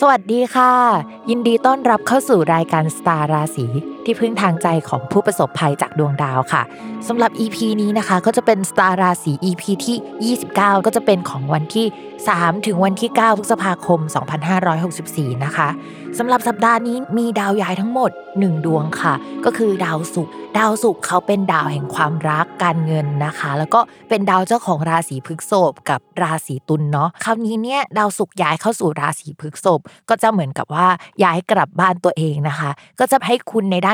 สวัสดีค่ะ ยินดีต้อนรับเข้าสู่รายการสตาร์ราศี ที่พึ่งทางใจของผู้ประสบภัยจากดวงดาวค่ะสำหรับ EP นี้นะคะก็จะเป็นสตาร์ราศี EP ที่ 29 ก็จะเป็นของวันที่ 3 ถึงวันที่ 9 พฤษภาคม 2564 นะคะสำหรับสัปดาห์นี้มีดาวย้ายทั้งหมด 1 ดวงค่ะ ก็คือดาวศุกร์ดาวศุกร์เขาเป็นดาวแห่งความรักการเงินนะคะ แล้วก็เป็นดาวเจ้าของราศีพฤษภกับราศีตุลเนาะคราวนี้เนี่ยดาวศุกร์ย้ายเข้าสู่ราศีพฤษภก็จะเหมือนกับว่าย้ายกลับบ้านตัวเองนะคะ ก็จะให้คุณในด้าน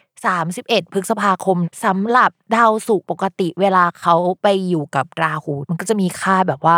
31 พฤษภาคมสำหรับดาวศุกร์ปกติเวลาเขาไปอยู่กับราหู มันก็จะมีค่าแบบว่า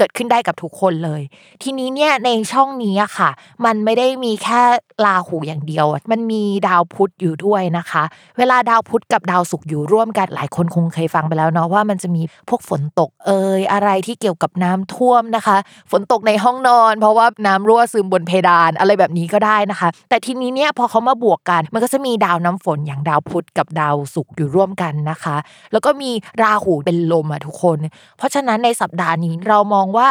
เกิดขึ้นได้กับทุกคนเลย ทีนี้เนี่ยในช่องนี้อะค่ะ มันไม่ได้มีแค่ราหูอย่างเดียว มันมีดาวพุธอยู่ด้วยนะคะ เวลาดาวพุธกับดาวศุกร์อยู่ร่วมกันหลายคนคงเคยฟังไปแล้วเนาะว่ามันจะมีพวกฝนตกเอ่ยอะไรที่เกี่ยวกับน้ำท่วมนะคะ ฝนตกในห้องนอน เพราะว่าน้ำรั่วซึมบนเพดานอะไรแบบนี้ก็ได้นะคะ แต่ทีนี้เนี่ยพอเขามาบวกกัน มันก็จะมีดาวน้ำฝนอย่างดาวพุธกับดาวศุกร์อยู่ร่วมกันนะคะ แล้วก็มีราหูเป็นลมอะทุกคน เพราะฉะนั้นในสัปดาห์นี้เรามองว่า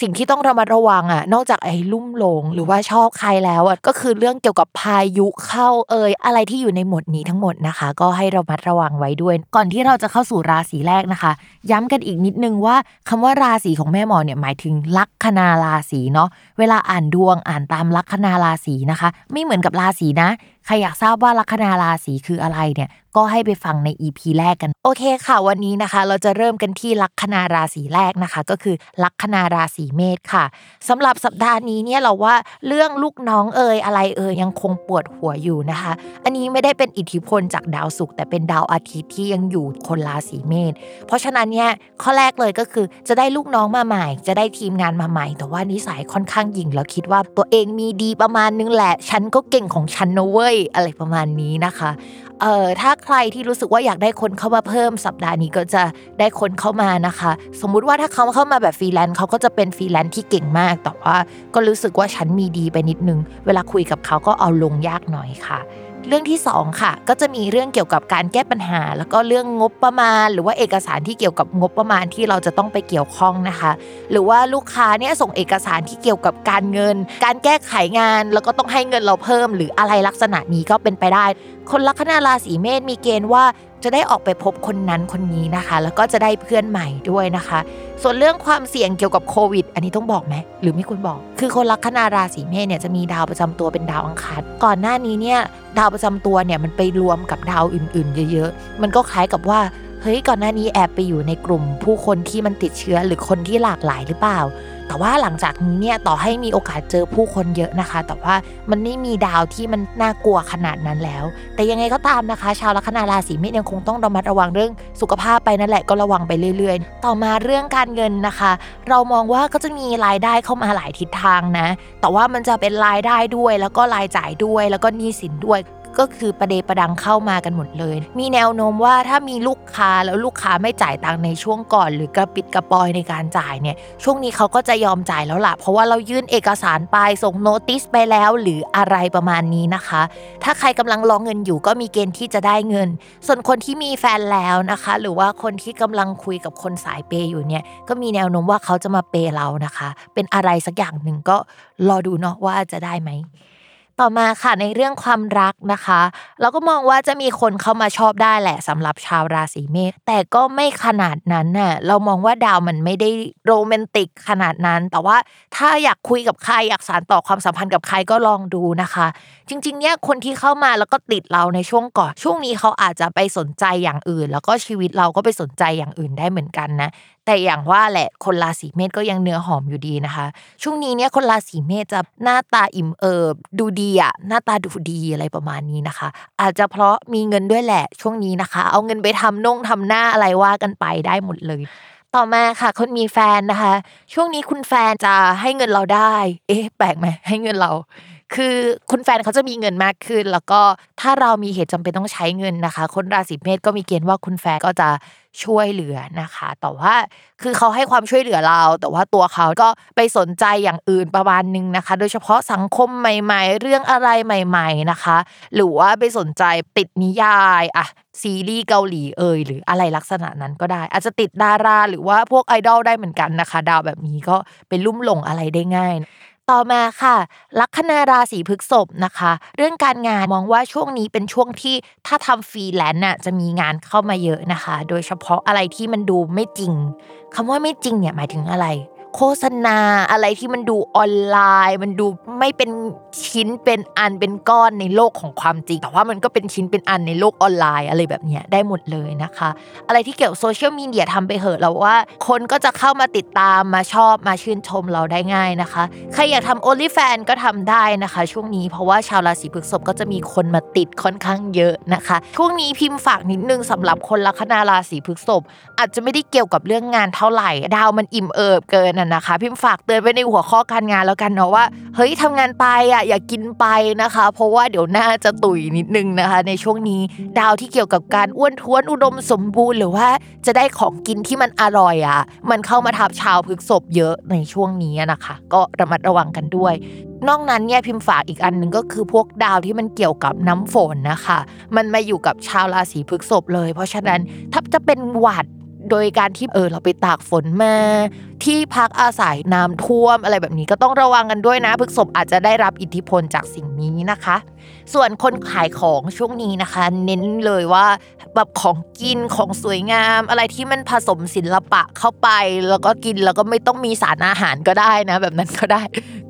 สิ่งที่ต้องระมัดระวังอะ นอกจากไอ้ลุ่มหลงหรือว่าชอบใครแล้วอะก็คือเรื่องเกี่ยวกับพายุเข้าเอ่ยอะไรที่อยู่ในหมวดนี้ทั้งหมดนะคะ ก็ให้ระมัดระวังไว้ด้วย ก่อนที่เราจะเข้าสู่ราศีแรกนะคะ ย้ำกันอีกนิดนึงว่าคำว่าราศีของแม่หมอเนี่ยหมายถึงลัคนาราศีเนาะเวลาอ่านดวงอ่านตามลัคนาราศีนะคะ ไม่เหมือนกับราศีนะ รอยากทราบว่าลัคนาราศีคืออะไรเนี่ย ก็ให้ไปฟังใน EP แรกกัน โอเคค่ะ วันนี้นะคะ เราจะเริ่มกันที่ลัคนาราศีแรกนะคะ ก็คือลัคนาราศีเมษค่ะสำหรับสัปดาห์นี้เนี่ยเราว่าเรื่องลูกน้องเอ่ยอะไรเอ่ยยังคงปวดหัวอยู่นะคะ อันนี้ไม่ได้เป็นอิทธิพลจากดาวศุกร์แต่เป็นดาวอาทิตย์ที่ยังอยู่คนราศีเมษเพราะฉะนั้นเนี่ยข้อแรกเลยก็คือจะได้ลูกน้องมาใหม่ จะได้ทีมงานมาใหม่ แต่ว่านิสัยค่อนข้างหยิ่งแล้วคิดว่าตัวเองมีดีประมาณนึงแหละ ฉันก็เก่งของฉันนะเว้ยอะไรประมาณนี้นะคะเอ่อถ้าใครที่รู้สึกว่าอยากได้คนเข้ามาเพิ่มสัปดาห์นี้ก็จะได้คนเข้ามานะคะ สมมุติว่าถ้าเขาเข้ามาแบบฟรีแลนซ์เขาก็จะเป็นฟรีแลนซ์ที่เก่งมากแต่ว่าก็รู้สึกว่าฉันมีดีไปนิดนึง เวลาคุยกับเขาก็เอาลงยากหน่อยค่ะ เรื่องที่สองค่ะก็จะมีเรื่องเกี่ยวกับการแก้ปัญหา แล้วก็เรื่องงบประมาณ หรือว่าเอกสารที่เกี่ยวกับงบประมาณที่เราจะต้องไปเกี่ยวข้องนะคะ หรือว่าลูกค้าเนี่ยส่งเอกสารที่เกี่ยวกับการเงิน การแก้ไขงาน แล้วก็ต้องให้เงินเราเพิ่ม หรืออะไรลักษณะนี้ก็เป็นไปได้ คนลัคนาราศีเมษมีเกณฑ์ว่า จะได้ออกไปพบคนนั้นคนนี้นะคะ แล้วก็จะได้เพื่อนใหม่ด้วยนะคะ ส่วนเรื่องความเสี่ยงเกี่ยวกับโควิด อันนี้ต้องบอกไหมหรือไม่ควรบอก คือคนลัคนาราศีเมษเนี่ยจะมีดาวประจำตัวเป็นดาวอังคารก่อนหน้านี้เนี่ยดาวประจำตัวเนี่ยมันไปรวมกับดาวอื่น ๆ เยอะๆ มันก็คล้ายกับว่าเฮ้ยก่อนหน้านี้แอบไปอยู่ในกลุ่ม ผู้คนที่มันติดเชื้อหรือคนที่หลากหลายหรือเปล่า แต่ว่าหลังจากนี้เนี่ยต่อให้มีโอกาสเจอผู้คนเยอะนะคะ แต่ว่ามันไม่มีดาวที่มันน่ากลัวขนาดนั้นแล้ว แต่ยังไงก็ตามนะคะ ชาวลัคนาราศีเมษยังคงต้องระมัดระวังเรื่องสุขภาพไปนั่นแหละก็ระวังไปเรื่อย ๆ ต่อมาเรื่องการเงินนะคะ เรามองว่าก็จะมีรายได้เข้ามาหลายทิศทางนะ แต่ว่ามันจะเป็นรายได้ด้วยแล้วก็รายจ่ายด้วยแล้วก็หนี้สินด้วย ก็คือประเดประดังเข้ามากันหมดเลย มีแนวโน้มว่าถ้ามีลูกค้าแล้วลูกค้าไม่จ่ายตังค์ในช่วงก่อน หรือกระปิดกระปอยในการจ่ายเนี่ยช่วงนี้เขาก็จะยอมจ่ายแล้วล่ะ เพราะว่าเรายื่นเอกสารไปส่งโน้ติสไปแล้วหรืออะไรประมาณนี้นะคะ ถ้าใครกำลังรองเงินอยู่ก็มีเกณฑ์ที่จะได้เงิน ส่วนคนที่มีแฟนแล้วนะคะ หรือว่าคนที่กำลังคุยกับคนสายเปย์อยู่เนี่ยก็มีแนวโน้มว่าเขาจะมาเปย์เรานะคะ เป็นอะไรสักอย่างหนึ่งก็รอดูเนาะว่าจะได้ไหม ต่อมาค่ะในเรื่องความรักนะคะ เราก็มองว่าจะมีคนเข้ามาชอบได้แหละสำหรับชาวราศีเมษแต่ก็ไม่ขนาดนั้นน่ะเรามองว่าดาวมันไม่ได้โรแมนติกขนาดนั้น แต่ว่าถ้าอยากคุยกับใครอยากสานต่อความสัมพันธ์กับใครก็ลองดูนะคะ จริงๆเนี่ยคนที่เข้ามาแล้วก็ติดเราในช่วงก่อนช่วงนี้เขาอาจจะไปสนใจอย่างอื่น แล้วก็ชีวิตเราก็ไปสนใจอย่างอื่นได้เหมือนกันนะแต่อย่างว่าแหละคนราศีเมษก็ยังเนื้อหอมอยู่ดีนะคะ ช่วงนี้เนี่ยคนราศีเมษจะหน้าตาอิ่มเอิบดูดีอะหน้าตาดูดีอะไรประมาณนี้นะคะ อาจจะเพราะมีเงินด้วยแหละช่วงนี้นะคะ เอาเงินไปทำน่งทำหน้าอะไรว่ากันไปได้หมดเลยต่อมาค่ะคนมีแฟนนะคะ ช่วงนี้คุณแฟนจะให้เงินเราได้ เอ๊ะ แปลกไหมให้เงินเรา คือคุณแฟนเขาจะมีเงินมากขึ้น แล้วก็ถ้าเรามีเหตุจำเป็นต้องใช้เงินนะคะ คนราศีเมษก็มีเกณฑ์ว่าคุณแฟนก็จะช่วยเหลือนะคะ แต่ว่าคือเขาให้ความช่วยเหลือเรา แต่ว่าตัวเขาก็ไปสนใจอย่างอื่นประมาณนึงนะคะ โดยเฉพาะสังคมใหม่ ๆ เรื่องอะไรใหม่ ๆนะคะ หรือว่าไปสนใจติดนิยายอะซีรีส์เกาหลีเอ่ยหรืออะไรลักษณะนั้นก็ได้ อาจจะติดดาราหรือว่าพวกไอดอลได้เหมือนกันนะคะ ดาวแบบนี้ก็เป็นลุ่มหลงอะไรได้ง่าย ต่อมาค่ะ ลัคนาราศีพฤษภนะคะ เรื่องการงานมองว่าช่วงนี้เป็นช่วงที่ถ้าทำฟรีแลนซ์น่ะจะมีงานเข้ามาเยอะนะคะ โดยเฉพาะอะไรที่มันดูไม่จริงคำว่าไม่จริงเนี่ยหมายถึงอะไร โฆษณาอะไรที่มันดูออนไลน์ มันดูไม่เป็นชิ้นเป็นอันเป็นก้อนในโลกของความจริง แต่ว่ามันก็เป็นชิ้นเป็นอันในโลกออนไลน์อะไรแบบเนี้ยได้หมดเลยนะคะ อะไรที่เกี่ยวโซเชียลมีเดียทำไปเหอะเราว่า คนก็จะเข้ามาติดตามมาชอบมาชื่นชมเราได้ง่ายนะคะ ใครอยากทำ only fan ก็ทำได้นะคะ ช่วงนี้เพราะว่าชาวราศีพฤษภก็จะมีคนมาติดค่อนข้างเยอะนะคะ ช่วงนี้พิมพ์ฝากนิดนึงสำหรับคนลัคนาราศีพฤษภ อาจจะไม่ได้เกี่ยวกับเรื่องงานเท่าไหร่ ดาวมันอิ่มเอิบเกินน่ะนะคะ พิมพ์ฝากเตือนไว้ในหัวข้อการงานแล้วกันเนาะว่าเฮ้ยทำงานไปอะอย่ากินไปนะคะ เพราะว่าเดี๋ยวหน้าจะตุยนิดนึงนะคะ ในช่วงนี้ดาวที่เกี่ยวกับการอ้วนท้วนอุดมสมบูรณ์หรือว่าจะได้ของกินที่มันอร่อยอะ มันเข้ามาทับชาวพฤกษภเยอะในช่วงนี้นะคะ ก็ระมัดระวังกันด้วยนอกนั้นเนี่ยพิมพ์ฝากอีกอันหนึ่งก็คือพวกดาวที่มันเกี่ยวกับน้ำฝนนะคะ มันมาอยู่กับชาวราศีพฤกษภเลย เพราะฉะนั้นถ้าจะเป็นหวัด โดยการที่เออเราไปตากฝนมาที่พักอาศัยน้ำท่วมอะไรแบบนี้ก็ต้องระวังกันด้วยนะพฤษบอาจจะได้รับอิทธิพลจากสิ่งนี้นะคะ ส่วนคนขายของช่วงนี้นะคะ เน้นเลยว่าแบบของกินของสวยงาม อะไรที่มันผสมศิลปะเข้าไป แล้วก็กินแล้วก็ไม่ต้องมีสารอาหารก็ได้นะ แบบนั้นก็ได้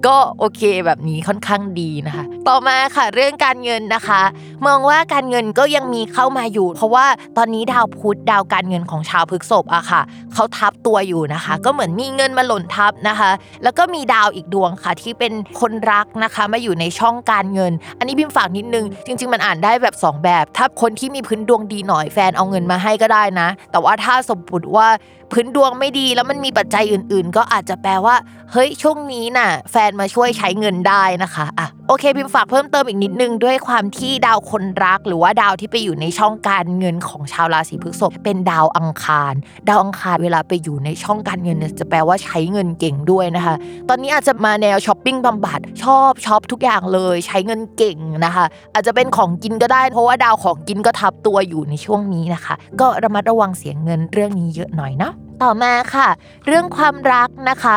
ก็โอเคแบบนี้ค่อนข้างดีนะคะ ต่อมาค่ะเรื่องการเงินนะคะ มองว่าการเงินก็ยังมีเข้ามาอยู่ เพราะว่าตอนนี้ดาวพุธดาวการเงินของชาวพฤกษภอะค่ะเขาทับตัวอยู่นะคะ ก็เหมือนมีเงินมาหล่นทับนะคะ แล้วก็มีดาวอีกดวงค่ะ ที่เป็นคนรักนะคะ มาอยู่ในช่องการเงิน อันนี้พิมพ์ฝากนิดนึง จริง ๆ มันอ่านได้แบบ 2 แบบ ถ้าคนที่มีพื้นดวงดีหน่อยแฟนเอาเงินมาให้ก็ได้นะ แต่ว่าถ้าสมมติว่า พื้นดวงไม่ดีแล้วมันมีปัจจัยอื่น ๆ ก็อาจจะแปลว่า เฮ้ยช่วงนี้น่ะ แฟนมาช่วยใช้เงินได้นะคะอะโอเคพิมพ์ฝากเพิ่มเติมอีกนิดนึงด้วยความที่ดาวคนรัก หรือว่าดาวที่ไปอยู่ในช่องการเงินของชาวราศีพฤษภเป็นดาวอังคาร ดาวอังคารเวลาไปอยู่ในช่องการเงินเนี่ยจะแปลว่าใช้เงินเก่งด้วยนะคะ ตอนนี้อาจจะมาแนวช้อปปิ้งบำบัดชอบช็อปทุกอย่างเลยใช้เงินเก่งนะคะ อาจจะเป็นของกินก็ได้ เพราะว่าดาวของกินก็ทับตัวอยู่ในช่วงนี้นะคะ ก็ระมัดระวังเสียเงินเรื่องนี้เยอะหน่อยเนาะต่อมาค่ะ เรื่องความรักนะคะ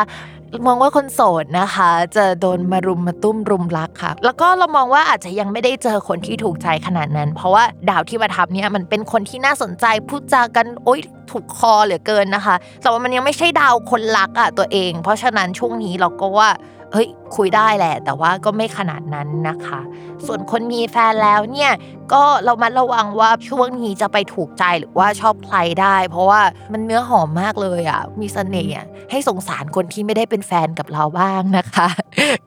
มองว่าคนโสดนะคะ จะโดนมารุมมาตุ้มรุมรักค่ะ แล้วก็เรามองว่าอาจจะยังไม่ได้เจอคนที่ถูกใจขนาดนั้น เพราะว่าดาวที่มาทับเนี่ยมันเป็นคนที่น่าสนใจพูดจากันโอ๊ยถูกคอเหลือเกินนะคะ แต่ว่ามันยังไม่ใช่ดาวคนรักอะตัวเอง เพราะฉะนั้นช่วงนี้เราก็ว่า เฮ้ยคุยได้แหละ แต่ว่าก็ไม่ขนาดนั้นนะคะ ส่วนคนมีแฟนแล้วเนี่ยก็เรามาระวังว่าช่วงนี้จะไปถูกใจหรือว่าชอบใครได้ เพราะว่ามันเนื้อหอมมากเลยอะมีเสน่ห์ให้สงสารคนที่ไม่ได้เป็นแฟนกับเราบ้างนะคะ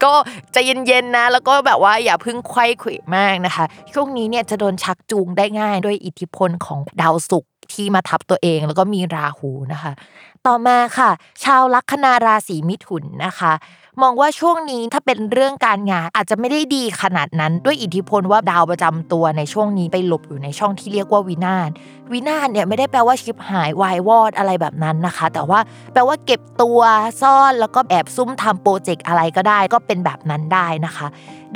ก็ใจเย็นๆนะ แล้วก็แบบว่าอย่าพึ่งไขว้ขวมากนะคะ ช่วงนี้เนี่ยจะโดนชักจูงได้ง่ายด้วยอิทธิพลของดาวศุกร์ที่มาทับตัวเองแล้วก็มีราหูนะคะ ต่อมาค่ะ ชาวลัคนาราศีมิถุนนะคะ มองว่าช่วงนี้ถ้าเป็นเรื่องการงานอาจจะไม่ได้ดีขนาดนั้นด้วยอิทธิพลว่าดาวประจำตัวในช่วงนี้ไปหลบอยู่ในช่องที่เรียกว่าวินาศวินาศเนี่ยไม่ได้แปลว่าชิปหายวายวอดอะไรแบบนั้นนะคะ แต่ว่าแปลว่าเก็บตัวซ่อนแล้วก็แอบซุ่มทำโปรเจกต์อะไรก็ได้ ก็เป็นแบบนั้นได้นะคะ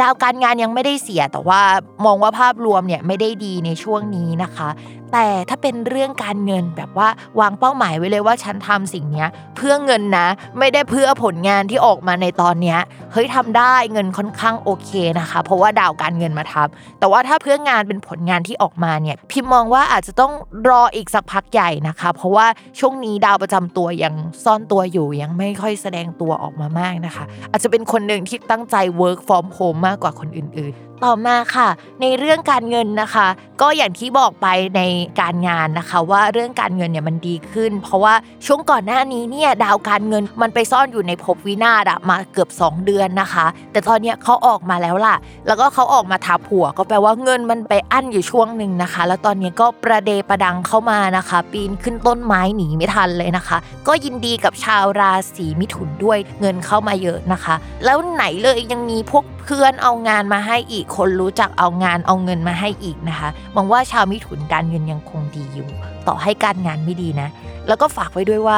ดาวการงานยังไม่ได้เสีย แต่ว่ามองว่าภาพรวมเนี่ยไม่ได้ดีในช่วงนี้นะคะ แต่ถ้าเป็นเรื่องการเงินแบบว่าวางเป้าหมายไว้เลยว่าฉันทำสิ่งนี้เพื่อเงินนะ ไม่ได้เพื่อผลงานที่ออกมาในตอนนี้เฮ้ยทำได้เงินค่อนข้างโอเคนะคะ เพราะว่าดาวการเงินมาทับแต่ว่าถ้าเพื่องานเป็นผลงานที่ออกมาเนี่ยพิมมองว่าอาจจะต้องรออีกสักพักใหญ่นะคะ เพราะว่าช่วงนี้ดาวประจำตัวยังซ่อนตัวอยู่ยังไม่ค่อยแสดงตัวออกมามากนะคะ อาจจะเป็นคนหนึ่งที่ตั้งใจ work from home มากกว่าคนอื่น ต่อมาค่ะ ในเรื่องการเงินนะคะ ก็อย่างที่บอกไปในการงานนะคะ ว่าเรื่องการเงินเนี่ยมันดีขึ้น เพราะว่าช่วงก่อนหน้านี้เนี่ยดาวการเงินมันไปซ่อนอยู่ในภพวินาศมาเกือบ 2 เดือนนะคะ แต่ตอนนี้เขาออกมาแล้วล่ะ แล้วก็เขาออกมาทับหัวก็แปลว่าเงินมันไปอั้นอยู่ช่วงหนึ่งนะคะ แล้วตอนนี้ก็ประเดประดังเข้ามานะคะ ปีนขึ้นต้นไม้หนีไม่ทันเลยนะคะ ก็ยินดีกับชาวราศีมิถุนด้วยเงินเข้ามาเยอะนะคะ แล้วไหนเลยยังมีพวกเพื่อนเอางานมาให้อีกคนรู้จักเอางานเอาเงินมาให้อีกนะคะมองว่าชาวมิถุนการเงินยังคงดีอยู่ ต่อให้การงานไม่ดีนะ แล้วก็ฝากไว้ด้วยว่า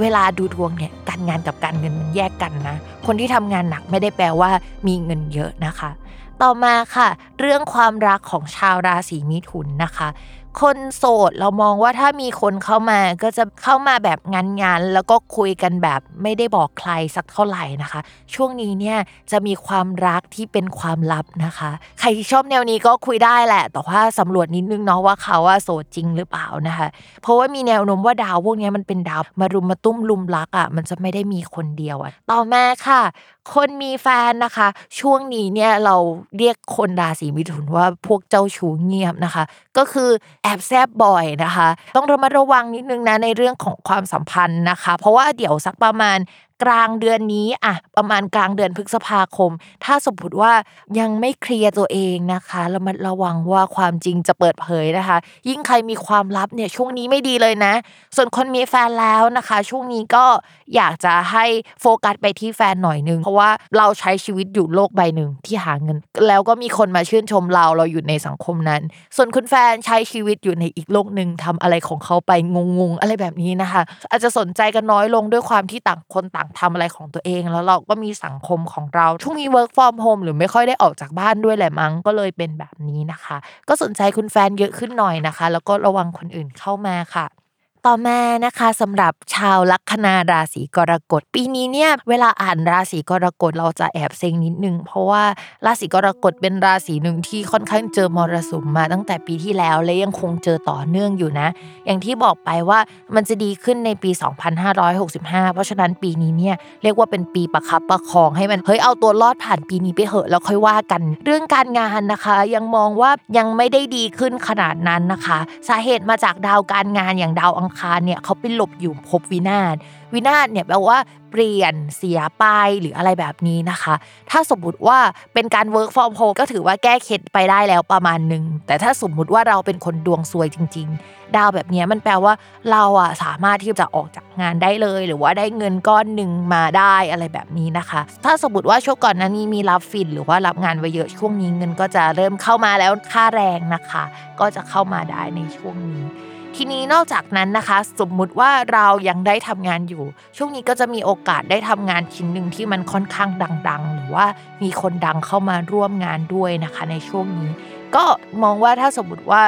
เวลาดูดวงเนี่ยการงานกับการเงินมันแยกกันนะ คนที่ทำงานหนักไม่ได้แปลว่ามีเงินเยอะนะคะ ต่อมาค่ะ เรื่องความรักของชาวราศีมิถุนนะคะ คนโสดเรามองว่าถ้ามีคนเข้ามาก็จะเข้ามาแบบงานงานแล้วก็คุยกันแบบไม่ได้บอกใครสักเท่าไหร่นะคะ ช่วงนี้เนี่ยจะมีความรักที่เป็นความลับนะคะ ใครที่ชอบแนวนี้ก็คุยได้แหละ แต่ว่าสำรวจนิดนึงเนาะว่าเขาว่าโสดจริงหรือเปล่านะคะ เพราะว่ามีแนวโน้มว่าดาวพวกนี้มันเป็นดาวมารุมมาตุ้มลุมรักอะมันจะไม่ได้มีคนเดียวอะต่อมาค่ะคนมีแฟนนะคะ ช่วงนี้เนี่ยเราเรียกคนราศีมิถุนว่าพวกเจ้าชู้เงียบนะคะ ก็คือแอบแซบบ่อยนะคะ ต้องระมัดระวังนิดนึงนะในเรื่องของความสัมพันธ์นะคะ เพราะว่าเดี๋ยวสักประมาณ กลางเดือนนี้อะประมาณกลางเดือนพฤษภาคม ถ้าสมมติว่ายังไม่เคลียร์ตัวเองนะคะระมัดระวังว่าความจริงจะเปิดเผยนะคะ ยิ่งใครมีความลับเนี่ยช่วงนี้ไม่ดีเลยนะ ส่วนคนมีแฟนแล้วนะคะ ช่วงนี้ก็อยากจะให้โฟกัสไปที่แฟนหน่อยนึงเพราะว่าเราใช้ชีวิตอยู่โลกใบหนึ่งที่หาเงิน แล้วก็มีคนมาชื่นชมเราเราอยู่ในสังคมนั้น ส่วนคุณแฟนใช้ชีวิตอยู่ในอีกโลกหนึ่งทำอะไรของเขาไปงงๆอะไรแบบนี้นะคะ อาจจะสนใจกันน้อยลงด้วยความที่ต่างคนต่างทำอะไรของตัวเอง แล้วเราก็มีสังคมของเราช่วงนี้ work from home หรือไม่ค่อยได้ออกจากบ้านด้วยแหละมั้งก็เลยเป็นแบบนี้นะคะ ก็สนใจคุณแฟนเยอะขึ้นหน่อยนะคะ แล้วก็ระวังคนอื่นเข้ามาค่ะ ต่อมานะคะสำหรับชาวลัคนาราศีกรกฎ ปีนี้เนี่ยเวลาอ่านราศีกรกฎเราจะแอบเซ็งนิดนึง เพราะว่าราศีกรกฎเป็นราศีหนึ่งที่ค่อนข้างเจอมรสุมมาตั้งแต่ปีที่แล้วและยังคงเจอต่อเนื่องอยู่นะ อย่างที่บอกไปว่ามันจะดีขึ้นในปี 2565 เพราะฉะนั้นปีนี้เนี่ยเรียกว่าเป็นปีประคับประคองให้มันเฮ้ยเอาตัวรอดผ่านปีนี้ไปเหอะแล้วค่อยว่ากัน เรื่องการงานนะคะ ยังมองว่ายังไม่ได้ดีขึ้นขนาดนั้นนะคะ สาเหตุมาจากดาวการงานอย่างดาวอังคารเนี่ยเขาไปหลบอยู่ภพวินาศวินาศเนี่ยแปลว่าเปลี่ยนเสียไปหรืออะไรแบบนี้นะคะ ถ้าสมมติว่าเป็นการ work from home ก็ถือว่าแก้เคล็ดไปได้แล้วประมาณหนึ่งแต่ถ้าสมมุติว่าเราเป็นคนดวงซวยจริง ๆ ดาวแบบนี้มันแปลว่าเราอะสามารถที่จะออกจากงานได้เลย หรือว่าได้เงินก้อนหนึ่งมาได้อะไรแบบนี้นะคะ ถ้าสมมติว่าช่วงก่อนนั้นนี้มีรับฟินหรือว่ารับงานไว้เยอะช่วงนี้เงินก็จะเริ่มเข้ามาแล้วค่าแรงนะคะ ก็จะเข้ามาได้ในช่วงนี้ ทีนี้นอกจากนั้นนะคะ สมมุติว่าเรายังได้ทำงานอยู่ ช่วงนี้ก็จะมีโอกาสได้ทำงานชิ้นหนึ่งที่มันค่อนข้างดัง ๆ หรือว่ามีคนดังเข้ามาร่วมงานด้วยนะคะ ในช่วงนี้ ก็มองว่าถ้าสมมติว่า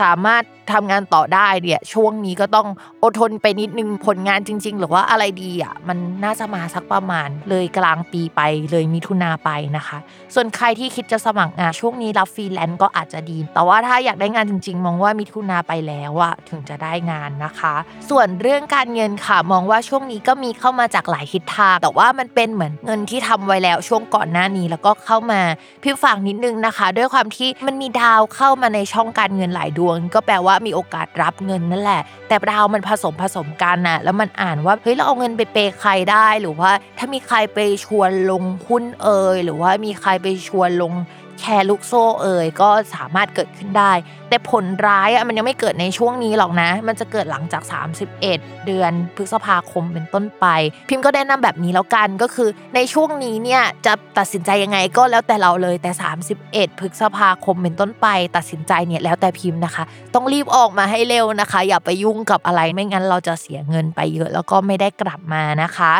สามารถทำงานต่อได้เนี่ยช่วงนี้ก็ต้องอดทนไปนิดนึงผลงานจริง ๆ หรือว่าอะไรดีอะมันน่าจะมาสักประมาณเลยกลางปีไปเลยมิถุนาไปนะคะ ส่วนใครที่คิดจะสมัครงานช่วงนี้รับฟรีแลนซ์ก็อาจจะดี แต่ว่าถ้าอยากได้งานจริง ๆ มองว่ามิถุนาไปแล้วอะถึงจะได้งานนะคะ ส่วนเรื่องการเงินค่ะมองว่าช่วงนี้ก็มีเข้ามาจากหลายทิศทางแต่ว่ามันเป็นเหมือนเงินที่ทำไว้แล้วช่วงก่อนหน้านี้แล้วก็เข้ามาพิมฝากนิดนึงนะคะ ด้วยความที่มันมีดาวเข้ามาในช่องการเงินหลายดวงก็แปลว่ามีโอกาสรับเงินนั่นแหละ แต่ดาวมันผสมผสมกันน่ะแล้วมันอ่านว่าเฮ้ยเราเอาเงินไปเปย์ใครได้หรือว่า ถ้ามีใครไปชวนลงหุ้นเอยหรือว่ามีใครไปชวนลง แชร์ลูกโซ่เอ่ยก็สามารถเกิดขึ้นได้ แต่ผลร้ายมันยังไม่เกิดในช่วงนี้หรอกนะ มันจะเกิดหลังจาก 31 เดือนพฤษภาคมเป็นต้นไป พิมพ์ก็แนะนำแบบนี้แล้วกันก็คือในช่วงนี้เนี่ยจะตัดสินใจยังไงก็แล้วแต่เราเลยแต่ 31 พฤษภาคมเป็นต้นไป ตัดสินใจเนี่ยแล้วแต่พิมพ์นะคะ ต้องรีบออกมาให้เร็วนะคะ อย่าไปยุ่งกับอะไรไม่งั้นเราจะเสียเงินไปเยอะแล้วก็ไม่ได้กลับมานะคะ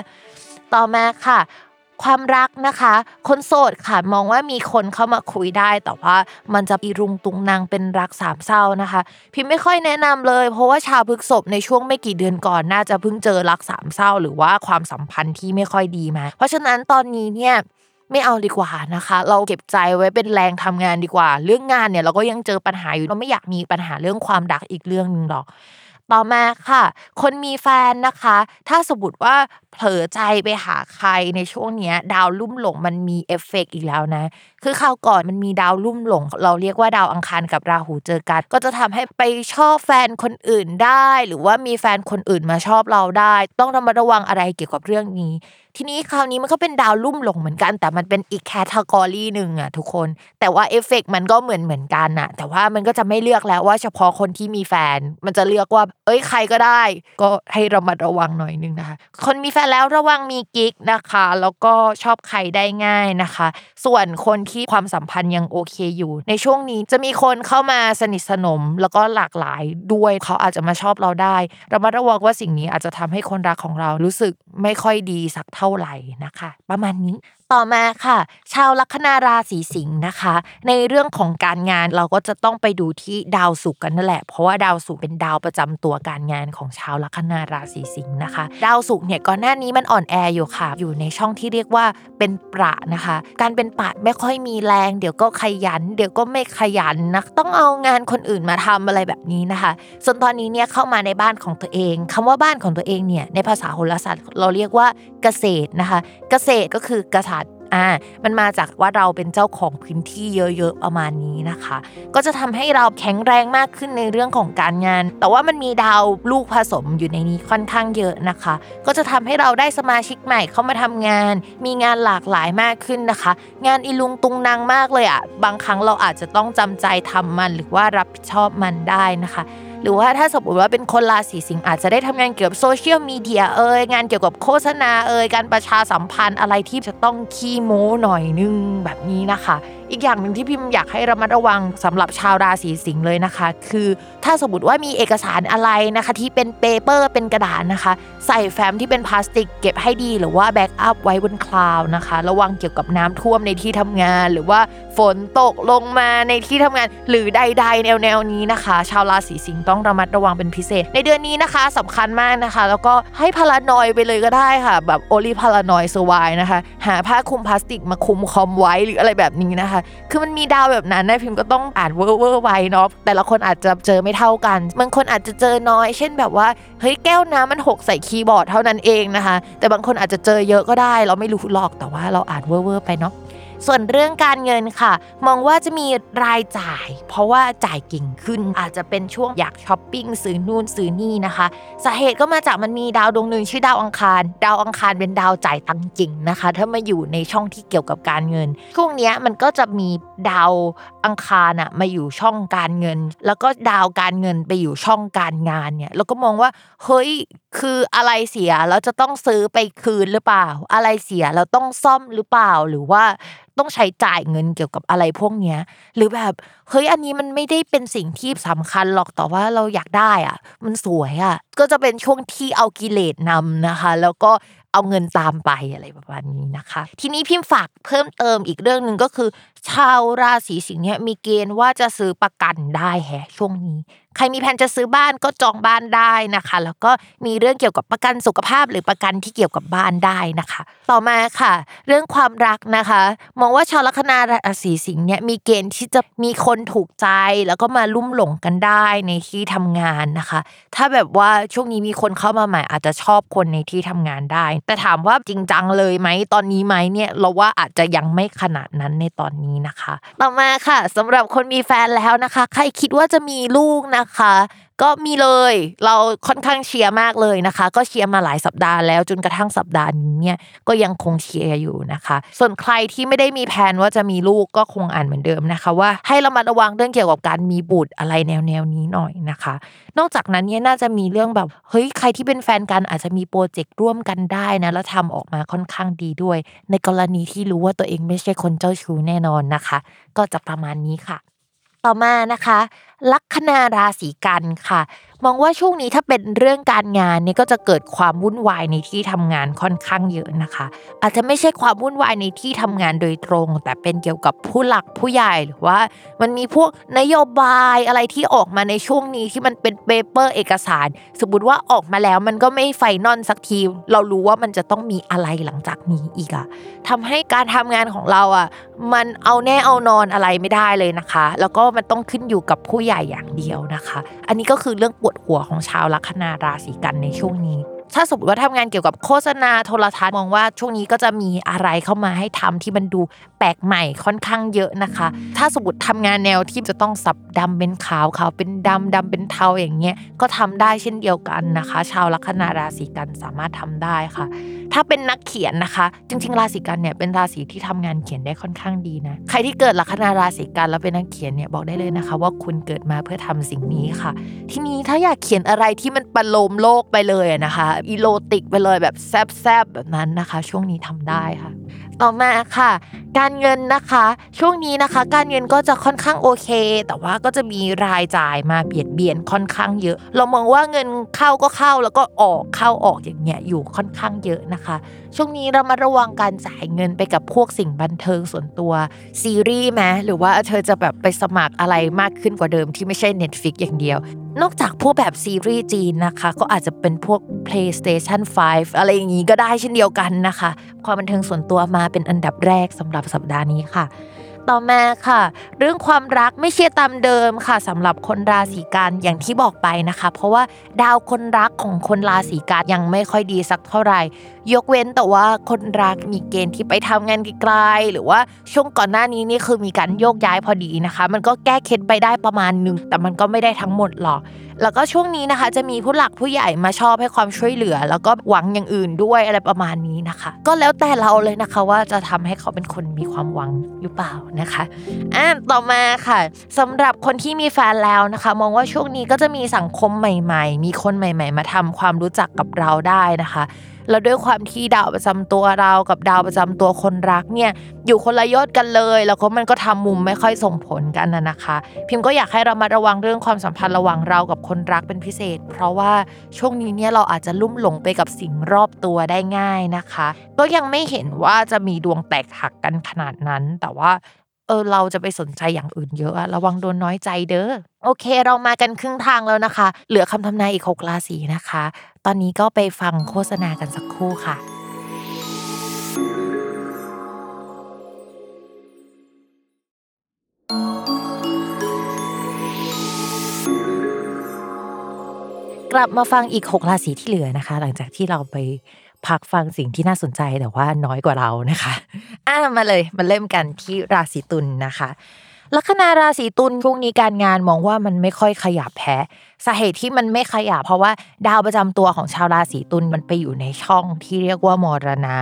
ต่อมาค่ะ ความรักนะคะ คนโสดค่ะมองว่ามีคนเข้ามาคุยได้ แต่ว่ามันจะอีรุงตุงนางเป็นรักสามเศร้านะคะ พิมไม่ค่อยแนะนำเลย เพราะว่าชาวพฤกษภในช่วงไม่กี่เดือนก่อน น่าจะเพิ่งเจอรักสามเศร้า หรือว่าความสัมพันธ์ที่ไม่ค่อยดีมา เพราะฉะนั้นตอนนี้เนี่ยไม่เอาดีกว่านะคะ เราเก็บใจไว้เป็นแรงทำงานดีกว่า เรื่องงานเนี่ยเราก็ยังเจอปัญหาอยู่เราไม่อยากมีปัญหาเรื่องความรักอีกเรื่องหนึ่งหรอกต่อมาค่ะ คนมีแฟนนะคะ ถ้าสมมติว่าเผลอใจไปหาใครในช่วงเนี้ย ดาวลุ่มหลงมันมีเอฟเฟกต์อีกแล้วนะ คือคราวก่อนมันมีดาวลุ่มหลง เราเรียกว่าดาวอังคารกับราหูเจอกัน ก็จะทำให้ไปชอบแฟนคนอื่นได้ หรือว่ามีแฟนคนอื่นมาชอบเราได้ ต้องระมัดระวังอะไรเกี่ยวกับเรื่องนี้ ทีนี้คราวนี้มันก็เป็นดาวลุ่มหลงเหมือนกัน แต่มันเป็นอีก category หนึ่งอะทุกคน แต่ว่าเอฟเฟกต์มันก็เหมือนเหมือนกันอะแต่ว่ามันก็จะไม่เลือกแล้วว่าเฉพาะคนที่มีแฟน มันจะเลือกว่า เอ้ยใครก็ได้ ก็ให้ระมัดระวังหน่อยนึงนะคะคนมีแฟแต่แล้วระวังมีกิ๊กนะคะ แล้วก็ชอบใครได้ง่ายนะคะ ส่วนคนที่ความสัมพันธ์ยังโอเคอยู่ ในช่วงนี้จะมีคนเข้ามาสนิทสนม แล้วก็หลากหลายด้วยเขาอาจจะมาชอบเราได้เรามาระวังว่าสิ่งนี้อาจจะทำให้คนรักของเรารู้สึกไม่ค่อยดีสักเท่าไหร่นะคะ ประมาณนี้ ต่อมาค่ะ ชาวลัคนาราศีสิงห์นะคะ ในเรื่องของการงานเราก็จะต้องไปดูที่ดาวศุกร์กันนั่นแหละ เพราะว่าดาวศุกร์เป็นดาวประจำตัวการงานของชาวลัคนาราศีสิงห์นะคะ ดาวศุกร์เนี่ยก่อนหน้านี้มันอ่อนแออยู่ค่ะ อยู่ในช่องที่เรียกว่าเป็นประนะคะ การเป็นประไม่ค่อยมีแรง เดี๋ยวก็ขยัน เดี๋ยวก็ไม่ขยันนะต้องเอางานคนอื่นมาทำอะไรแบบนี้นะคะ ส่วนตอนนี้เนี่ยเข้ามาในบ้านของตัวเองคำว่าบ้านของตัวเองเนี่ยในภาษาโหราศาสตร์เราเรียกว่าเกษตรนะคะ เกษตรก็คือกริย์ อ่ามันมาจากว่าเราเป็นเจ้าของพื้นที่เยอะๆประมาณนี้นะคะ ก็จะทำให้เราแข็งแรงมากขึ้นในเรื่องของการงาน แต่ว่ามันมีดาวลูกผสมอยู่ในนี้ค่อนข้างเยอะนะคะ ก็จะทำให้เราได้สมาชิกใหม่เข้ามาทำงาน มีงานหลากหลายมากขึ้นนะคะ งานอีลุงตุงนางมากเลยอะบางครั้งเราอาจจะต้องจำใจทำมันหรือว่ารับผิดชอบมันได้นะคะ หรือว่าถ้าสมมติว่าเป็นคนราศีสิงห์อาจจะได้ทำงานเกี่ยวกับโซเชียลมีเดียเอ่ยงานเกี่ยวกับโฆษณาเอ่ยการประชาสัมพันธ์อะไรที่จะต้องขี้โม้หน่อยนึงแบบนี้นะคะ อีกอย่างหนึ่งที่พิมพ์อยากให้ระมัดระวังสำหรับชาวราศีสิงห์เลยนะคะ คือถ้าสมมติว่ามีเอกสารอะไรนะคะที่เป็น paper เป็นกระดาษนะคะ ใส่แฟ้มที่เป็นพลาสติกเก็บให้ดีหรือว่า backup ไว้บน cloud นะคะ ระวังเกี่ยวกับน้ำท่วมในที่ทำงาน หรือว่าฝนตกลงมาในที่ทำงาน หรือใด ๆ แนวๆนี้นะคะ ชาวราศีสิงห์ต้องระมัดระวังเป็นพิเศษ ในเดือนนี้นะคะสำคัญมากนะคะ แล้วก็ให้ paranoid ไปเลยก็ได้ค่ะ แบบ only the paranoid survive นะคะ หาผ้าคลุมพลาสติกมาคลุมคอมไว้หรืออะไรแบบนี้นะคะคือมันมีดาวแบบนั้นนะพิมพ์ก็ต้องอ่านเวอร์เวอร์ไว้เนาะแต่ละคนอาจจะเจอไม่เท่ากันบางคนอาจจะเจอน้อย เช่นแบบว่าเฮ้ยแก้วน้ำมันหกใส่คีย์บอร์ดเท่านั้นเองนะคะ แต่บางคนอาจจะเจอเยอะก็ได้ เราไม่รู้หรอกแต่ว่าเราอ่านเวอร์เวอร์ไปเนาะ ส่วนเรื่องการเงินค่ะ มองว่าจะมีรายจ่าย เพราะว่าจ่ายเก่งขึ้น อาจจะเป็นช่วงอยากช้อปปิ้งซื้อนู่นซื้อนี่นะคะสาเหตุก็มาจากมันมีดาวดวงหนึ่งชื่อดาวอังคาร ดาวอังคารเป็นดาวจ่ายตังค์จริงนะคะ ถ้ามาอยู่ในช่องที่เกี่ยวกับการเงินช่วงนี้มันก็จะมีดาวอังคารอะมาอยู่ช่องการเงิน แล้วก็ดาวการเงินไปอยู่ช่องการงานเนี่ยเราก็มองว่าเฮ้ยคืออะไรเสียแล้วจะต้องซื้อไปคืนหรือเปล่า อะไรเสียเราต้องซ่อมหรือเปล่า หรือว่าต้องใช้จ่ายเงินเกี่ยวกับอะไรพวกเนี้ย หรือแบบเฮ้ยอันนี้มันไม่ได้เป็นสิ่งที่สำคัญหรอกแต่ว่าเราอยากได้อะ มันสวยอะ ก็จะเป็นช่วงที่เอากิเลสนำนะคะ แล้วก็เอาเงินตามไปอะไรประมาณนี้นะคะ ทีนี้พิมพ์ฝากเพิ่มเติมอีกเรื่องหนึ่งก็คือ ชาวราศีสิงห์เนี่ยมีเกณฑ์ว่าจะซื้อประกันได้แฮะช่วงนี้ ใครมีแผนจะซื้อบ้านก็จองบ้านได้นะคะ แล้วก็มีเรื่องเกี่ยวกับประกันสุขภาพหรือประกันที่เกี่ยวกับบ้านได้นะคะ ต่อมาค่ะ เรื่องความรักนะคะ มองว่าชาวลัคนาราศีสิงห์เนี่ยมีเกณฑ์ที่จะมีคนถูกใจ แล้วก็มาลุ่มหลงกันได้ในที่ทำงานนะคะ ถ้าแบบว่าช่วงนี้มีคนเข้ามาใหม่อาจจะชอบคนในที่ทำงานได้ แต่ถามว่าจริงจังเลยไหมตอนนี้ไหมเนี่ยเราว่าอาจจะยังไม่ขนาดนั้นในตอนนี้นะคะ ต่อมาค่ะสำหรับคนมีแฟนแล้วนะคะ ใครคิดว่าจะมีลูกนะคะ ก็มีเลยเราค่อนข้างเชียร์มากเลยนะคะ ก็เชียร์มาหลายสัปดาห์แล้วจนกระทั่งสัปดาห์นี้เนี่ยก็ยังคงเชียร์อยู่นะคะ ส่วนใครที่ไม่ได้มีแผนว่าจะมีลูกก็คงอ่านเหมือนเดิมนะคะ ว่าให้เรามาระวังเรื่องเกี่ยวกับการมีบุตรอะไรแนวแนวนี้หน่อยนะคะ นอกจากนั้นเนี่ยน่าจะมีเรื่องแบบเฮ้ยใครที่เป็นแฟนกันอาจจะมีโปรเจกต์ร่วมกันได้นะแล้วทำออกมาค่อนข้างดีด้วย ในกรณีที่รู้ว่าตัวเองไม่ใช่คนเจ้าชู้แน่นอนนะคะ ก็จะประมาณนี้ค่ะ ต่อมานะคะ ลัคนาราศีกันค่ะ มองว่าช่วงนี้ถ้าเป็นเรื่องการงานนี่ก็จะเกิดความวุ่นวายในที่ทำงานค่อนข้างเยอะนะคะ อาจจะไม่ใช่ความวุ่นวายในที่ทำงานโดยตรง แต่เป็นเกี่ยวกับผู้หลักผู้ใหญ่หรือว่า มันมีพวกนโยบายอะไรที่ออกมาในช่วงนี้ที่มันเป็น paper เอกสาร สมมติว่าออกมาแล้วมันก็ไม่ final สักที เรารู้ว่ามันจะต้องมีอะไรหลังจากนี้อีกอะทำให้การทำงานของเราอะมันเอาแน่เอานอนอะไรไม่ได้เลยนะคะ แล้วก็มันต้องขึ้นอยู่กับผู้ใหญ่อย่างเดียวนะคะ อันนี้ก็คือเรื่องปวดหัวของชาวลัคนาราศีกันในช่วงนี้ ถ้าสมมติว่าทำงานเกี่ยวกับโฆษณาโทรทัศน์มองว่าช่วงนี้ก็จะมีอะไรเข้ามาให้ทำที่มันดูแปลกใหม่ค่อนข้างเยอะนะคะ ถ้าสมมติทำงานแนวที่จะต้องสับดำเป็นขาวขาวเป็นดำดำเป็นเทาอย่างเงี้ยก็ทำได้เช่นเดียวกันนะคะ ชาวลัคนาราศีกันสามารถทำได้ค่ะ ถ้าเป็นนักเขียนนะคะ จริง ๆ ราศีกันเนี่ยเป็นราศีที่ทำงานเขียนได้ค่อนข้างดีนะใครที่เกิดลัคนาราศีกันแล้วเป็นนักเขียนเนี่ยบอกได้เลยนะคะ ว่าคุณเกิดมาเพื่อทำสิ่งนี้ค่ะ ทีนี้ถ้าอยากเขียนอะไรที่มันประโลมโลกไปเลยอะนะคะอีโรติกไปเลยแบบแซบๆแบบนั้นนะคะ ช่วงนี้ทำได้ค่ะ ต่อมาค่ะ การเงินนะคะ ช่วงนี้นะคะ การเงินก็จะค่อนข้างโอเค แต่ว่าก็จะมีรายจ่ายมาเบียดเบียนค่อนข้างเยอะ เรามองว่าเงินเข้าก็เข้าแล้วก็ออกเข้าออกอย่างเงี้ยอยู่ค่อนข้างเยอะนะคะ ช่วงนี้เรามาระวังการจ่ายเงินไปกับพวกสิ่งบันเทิงส่วนตัวซีรีส์ไหมหรือว่าเธอจะแบบไปสมัครอะไรมากขึ้นกว่าเดิมที่ไม่ใช่ Netflix อย่างเดียว นอกจากพวกแบบซีรีส์จีนนะคะ ก็อาจจะเป็นพวก PlayStation 5 อะไรอย่างนี้ก็ได้เช่นเดียวกันนะคะ ความบันเทิงส่วนตัวมาเป็นอันดับแรกสำหรับสัปดาห์นี้ค่ะ ต่อมาค่ะ เรื่องความรักไม่เชื่อตามเดิมค่ะสำหรับคนราศีกันอย่างที่บอกไปนะคะ เพราะว่าดาวคนรักของคนราศีกันยังไม่ค่อยดีสักเท่าไหร่ ยกเว้นแต่ว่าคนรักมีเกณฑ์ที่ไปทำงานไกลๆหรือว่าช่วงก่อนหน้านี้นี่คือมีการโยกย้ายพอดีนะคะ มันก็แก้เคล็ดไปได้ประมาณนึงแต่มันก็ไม่ได้ทั้งหมดหรอก แล้วก็ช่วงนี้นะคะ จะมีผู้หลักผู้ใหญ่มาชอบให้ความช่วยเหลือ แล้วก็หวังอย่างอื่นด้วยอะไรประมาณนี้นะคะ ก็แล้วแต่เราเลยนะคะว่าจะทำให้เขาเป็นคนมีความหวังหรือเปล่านะคะอ่าต่อมาค่ะสำหรับคนที่มีแฟนแล้วนะคะ มองว่าช่วงนี้ก็จะมีสังคมใหม่ ๆ มีคนใหม่ ๆ มาทำความรู้จักกับเราได้นะคะ แล้วด้วยความที่ดาวประจำตัวเรากับดาวประจำตัวคนรักเนี่ยอยู่คนละยอดกันเลย แล้วก็มันก็ทำมุมไม่ค่อยส่งผลกันนะนะคะ พิมพ์ก็อยากให้เรามาระวังเรื่องความสัมพันธ์ระหว่างเรากับคนรักเป็นพิเศษ เพราะว่าช่วงนี้เนี่ยเราอาจจะลุ่มหลงไปกับสิ่งรอบตัวได้ง่ายนะคะ ก็ยังไม่เห็นว่าจะมีดวงแตกหักกันขนาดนั้น แต่ว่าเออเราจะไปสนใจอย่างอื่นเยอะระวังโดนน้อยใจเด้อ โอเคเรามากันครึ่งทางแล้วนะคะ เหลือคำทำนายอีกหกราศีนะคะ ตอนนี้ก็ไปฟังโฆษณากันสักครู่ค่ะกลับมาฟังอีก 6 ราศีที่เหลือนะคะ หลังจากที่เราไปพักฟังสิ่งที่น่าสนใจแต่ว่าน้อยกว่าเรานะคะ อะมาเลยมาเริ่มกันที่ราศีตุลนะคะ ลัคนาราศีตุลช่วงนี้การงานมองว่ามันไม่ค่อยขยับแพ้สาเหตุที่มันไม่ขยับเพราะว่าดาวประจำตัวของชาวราศีตุลมันไปอยู่ในช่องที่เรียกว่ามรณะ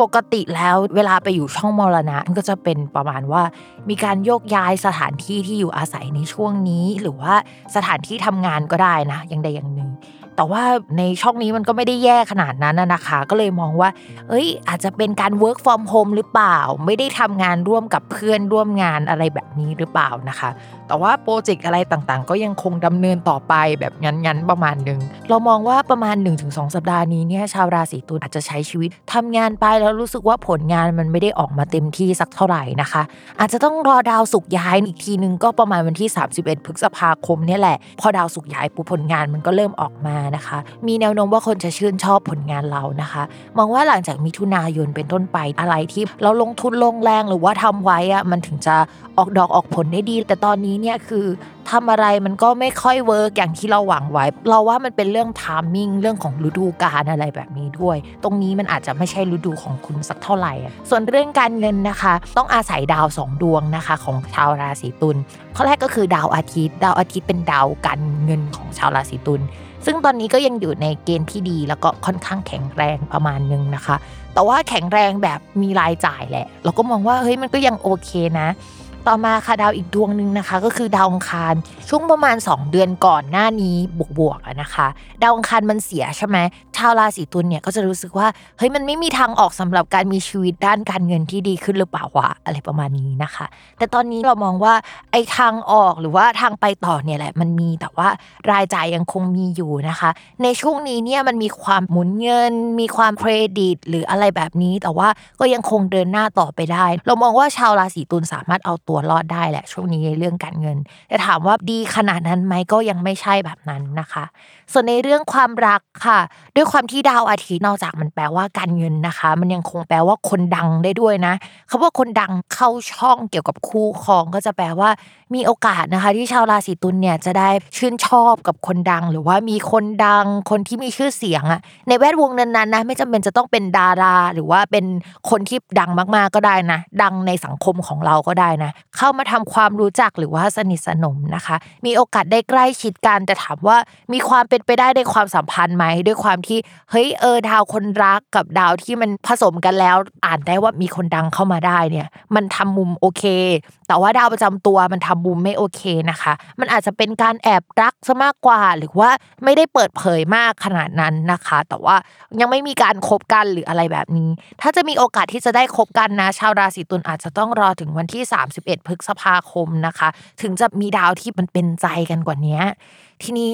ปกติแล้วเวลาไปอยู่ช่องมรณะมันก็จะเป็นประมาณว่า มีการโยกย้ายสถานที่ที่อยู่อาศัยในช่วงนี้ หรือว่าสถานที่ทำงานก็ได้นะอย่างใดอย่างหนึ่ง แต่ว่าในช่องนี้มันก็ไม่ได้แย่ขนาดนั้นนะคะ ก็เลยมองว่า เอ้ย อาจจะเป็นการ work from home หรือเปล่า ไม่ได้ทำงานร่วมกับเพื่อนร่วมงานอะไรแบบนี้หรือเปล่านะคะ แต่ว่าโปรเจกต์อะไรต่างๆ ก็ยังคงดำเนินต่อไปแบบงั้นๆประมาณหนึง เรามองว่าประมาณ 1-2 สัปดาห์นี้เนี่ยชาวราศีตุลอาจจะใช้ชีวิตทำงานไปแล้วรู้สึกว่าผลงานมันไม่ได้ออกมาเต็มที่สักเท่าไหร่นะคะ อาจจะต้องรอดาวศุกร์ย้ายอีกทีนึงก็ประมาณวันที่ 31 พฤษภาคมเนี่ยแหละ พอดาวศุกร์ย้ายปุ๊บผลงานมันก็เริ่มออกมานะคะ มีแนวโน้มว่าคนจะชื่นชอบผลงานเรานะคะ มองว่าหลังจากมิถุนายนเป็นต้นไปอะไรที่เราลงทุนลงแรงหรือว่าทำไว้อะมันถึงจะออกดอกออกผลได้ดี แต่ตอนนี้เนี่ยคือทำอะไรมันก็ไม่ค่อย work อย่างที่เราหวังไว้ เราว่ามันเป็นเรื่อง timing เรื่องของฤดูกาลอะไรแบบนี้ด้วย ตรงนี้มันอาจจะไม่ใช่ฤดูของคุณสักเท่าไหร่ ส่วนเรื่องการเงินนะคะ ต้องอาศัยดาวสองดวงนะคะของชาวราศีตุลข้อแรกก็คือดาวอาทิตย์ ดาวอาทิตย์เป็นดาวการเงินของชาวราศีตุลซึ่งตอนนี้ก็ยังอยู่ในเกณฑ์ที่ดีแล้วก็ค่อนข้างแข็งแรงประมาณนึงนะคะ แต่ว่าแข็งแรงแบบมีรายจ่ายแหละ เราก็มองว่าเฮ้ยมันก็ยังโอเคนะ ต่อมาค่ะดาวอีกดวงหนึ่งนะคะ ก็คือดาวอังคารช่วงประมาณ 2 เดือนก่อนหน้านี้บวกๆอะนะคะ ดาวอังคารมันเสียใช่ไหมชาวราศีตุลเนี่ยก็จะรู้สึกว่าเฮ้ยมันไม่มีทางออกสำหรับการมีชีวิตด้านการเงินที่ดีขึ้นหรือเปล่าวะอะไรประมาณนี้นะคะ แต่ตอนนี้เรามองว่าไอ้ทางออกหรือว่าทางไปต่อเนี่ยแหละมันมีแต่ว่ารายจ่ายยังคงมีอยู่นะคะ ในช่วงนี้เนี่ยมันมีความหมุนเงิน มีความเครดิต หรืออะไรแบบนี้ แต่ว่าก็ยังคงเดินหน้าต่อไปได้ เรามองว่าชาวราศีตุลสามารถเอาตัวัวรอดได้แหละ ช่วงนี้ในเรื่องการเงิน แต่ถามว่าดีขนาดนั้นไหมก็ยังไม่ใช่แบบนั้นนะคะ ส่วนในเรื่องความรักค่ะ ด้วยความที่ดาวอาทิตย์นอกจากมันแปลว่าการเงินนะคะ มันยังคงแปลว่าคนดังได้ด้วยนะคำว่าคนดังเข้าช่องเกี่ยวกับคู่ครองก็จะแปลว่ามีโอกาสนะคะ ที่ชาวราศีตุลเนี่ยจะได้ชื่นชอบกับคนดัง หรือว่ามีคนดังคนที่มีชื่อเสียงอะในแวดวงนั้นๆนะไม่จำเป็นจะต้องเป็นดารา หรือว่าเป็นคนที่ดังมากๆก็ได้นะ ดังในสังคมของเราก็ได้นะเข้ามาทำความรู้จักหรือว่าสนิทสนมนะคะ มีโอกาสได้ใกล้ชิดกันแต่ถามว่ามีความเป็นไปได้ในความสัมพันธ์ไหมด้วยความที่เฮ้ยเออดาวคนรักกับดาวที่มันผสมกันแล้ว อ่านได้ว่ามีคนดังเข้ามาได้เนี่ย มันทำมุมโอเค แต่ว่าดาวประจำตัวมันทำมุมไม่โอเคนะคะ มันอาจจะเป็นการแอบรักซะมากกว่า หรือว่าไม่ได้เปิดเผยมากขนาดนั้นนะคะ แต่ว่ายังไม่มีการคบกันหรืออะไรแบบนี้ ถ้าจะมีโอกาสที่จะได้คบกันนะ ชาวราศีตุลอาจจะต้องรอถึงวันที่ 31 พฤษภาคมนะคะ ถึงจะมีดาวที่มันเป็นใจกันกว่านี้ทีนี้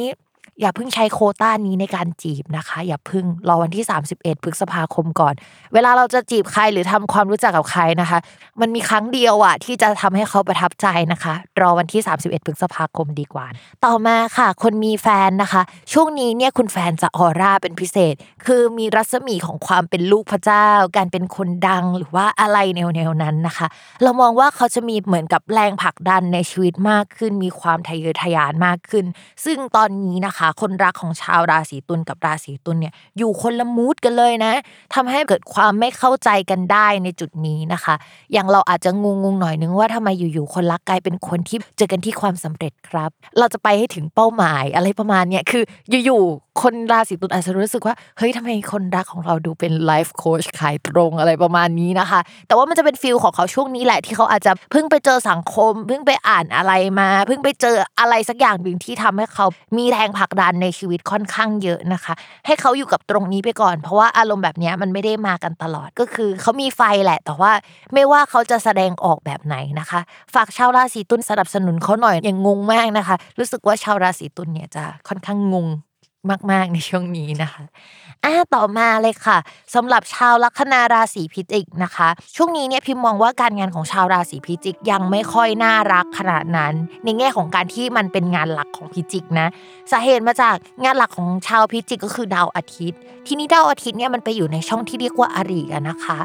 อย่าเพิ่งใช้โคต้านี้ในการจีบนะคะ อย่าเพิ่งรอวันที่ 31พฤษภาคมก่อน เวลาเราจะจีบใครหรือทำความรู้จักกับใครนะคะ มันมีครั้งเดียวอะที่จะทำให้เขาประทับใจนะคะ รอวันที่ 31พฤษภาคมดีกว่า ต่อมาค่ะ คนมีแฟนนะคะ ช่วงนี้เนี่ยคุณแฟนจะออร่าเป็นพิเศษ คือมีรัศมีของความเป็นลูกพระเจ้า การเป็นคนดังหรือว่าอะไรแนวๆนั้นนะคะ เรามองว่าเขาจะมีเหมือนกับแรงผลักดันในชีวิตมากขึ้น มีความทะเยอทะยานมากขึ้น ซึ่งตอนนี้นะคะคนรักของชาวราศีตุลกับราศีตุลเนี่ยอยู่คนละมูดกันเลยนะทำให้เกิดความไม่เข้าใจกันได้ในจุดนี้นะคะ อย่างเราอาจจะงงๆหน่อยนึงว่าทำไมอยู่ๆคนรักกลายเป็นคนที่เจอกันที่ความสำเร็จครับ เราจะไปให้ถึงเป้าหมายอะไรประมาณเนี้ยคืออยู่ๆ คนราศีตุลอาจจะรู้สึกว่าเฮ้ยทำไมคนรักของเราดูเป็นไลฟ์โค้ชขายตรงอะไรประมาณนี้นะคะ แต่ว่ามันจะเป็นฟิลของเขาช่วงนี้แหละที่เขาอาจจะเพิ่งไปเจอสังคม เพิ่งไปอ่านอะไรมา เพิ่งไปเจออะไรสักอย่างหนึ่งที่ทำให้เขามีแรงผลักดันในชีวิตค่อนข้างเยอะนะคะ ให้เขาอยู่กับตรงนี้ไปก่อน เพราะว่าอารมณ์แบบนี้มันไม่ได้มากันตลอดก็คือเขามีไฟแหละ แต่ว่าไม่ว่าเขาจะแสดงออกแบบไหนนะคะ ฝากชาวราศีตุลสนับสนุนเขาหน่อยอย่างงงมากนะคะ รู้สึกว่าชาวราศีตุลเนี่ยจะค่อนข้างงง มาก ๆ ในช่วงนี้นะคะอ่าต่อมาเลยค่ะสำหรับชาวลัคนาราศีพิจิกนะคะ ช่วงนี้เนี่ยพิมมองว่าการงานของชาวราศีพิจิกยังไม่ค่อยน่ารักขนาดนั้น ในแง่ของการที่มันเป็นงานหลักของพิจิกนะสาเหตุมาจากงานหลักของชาวพิจิกก็คือดาวอาทิตย์ ทีนี้ดาวอาทิตย์เนี่ยมันไปอยู่ในช่องที่เรียกว่าอริอะนะคะ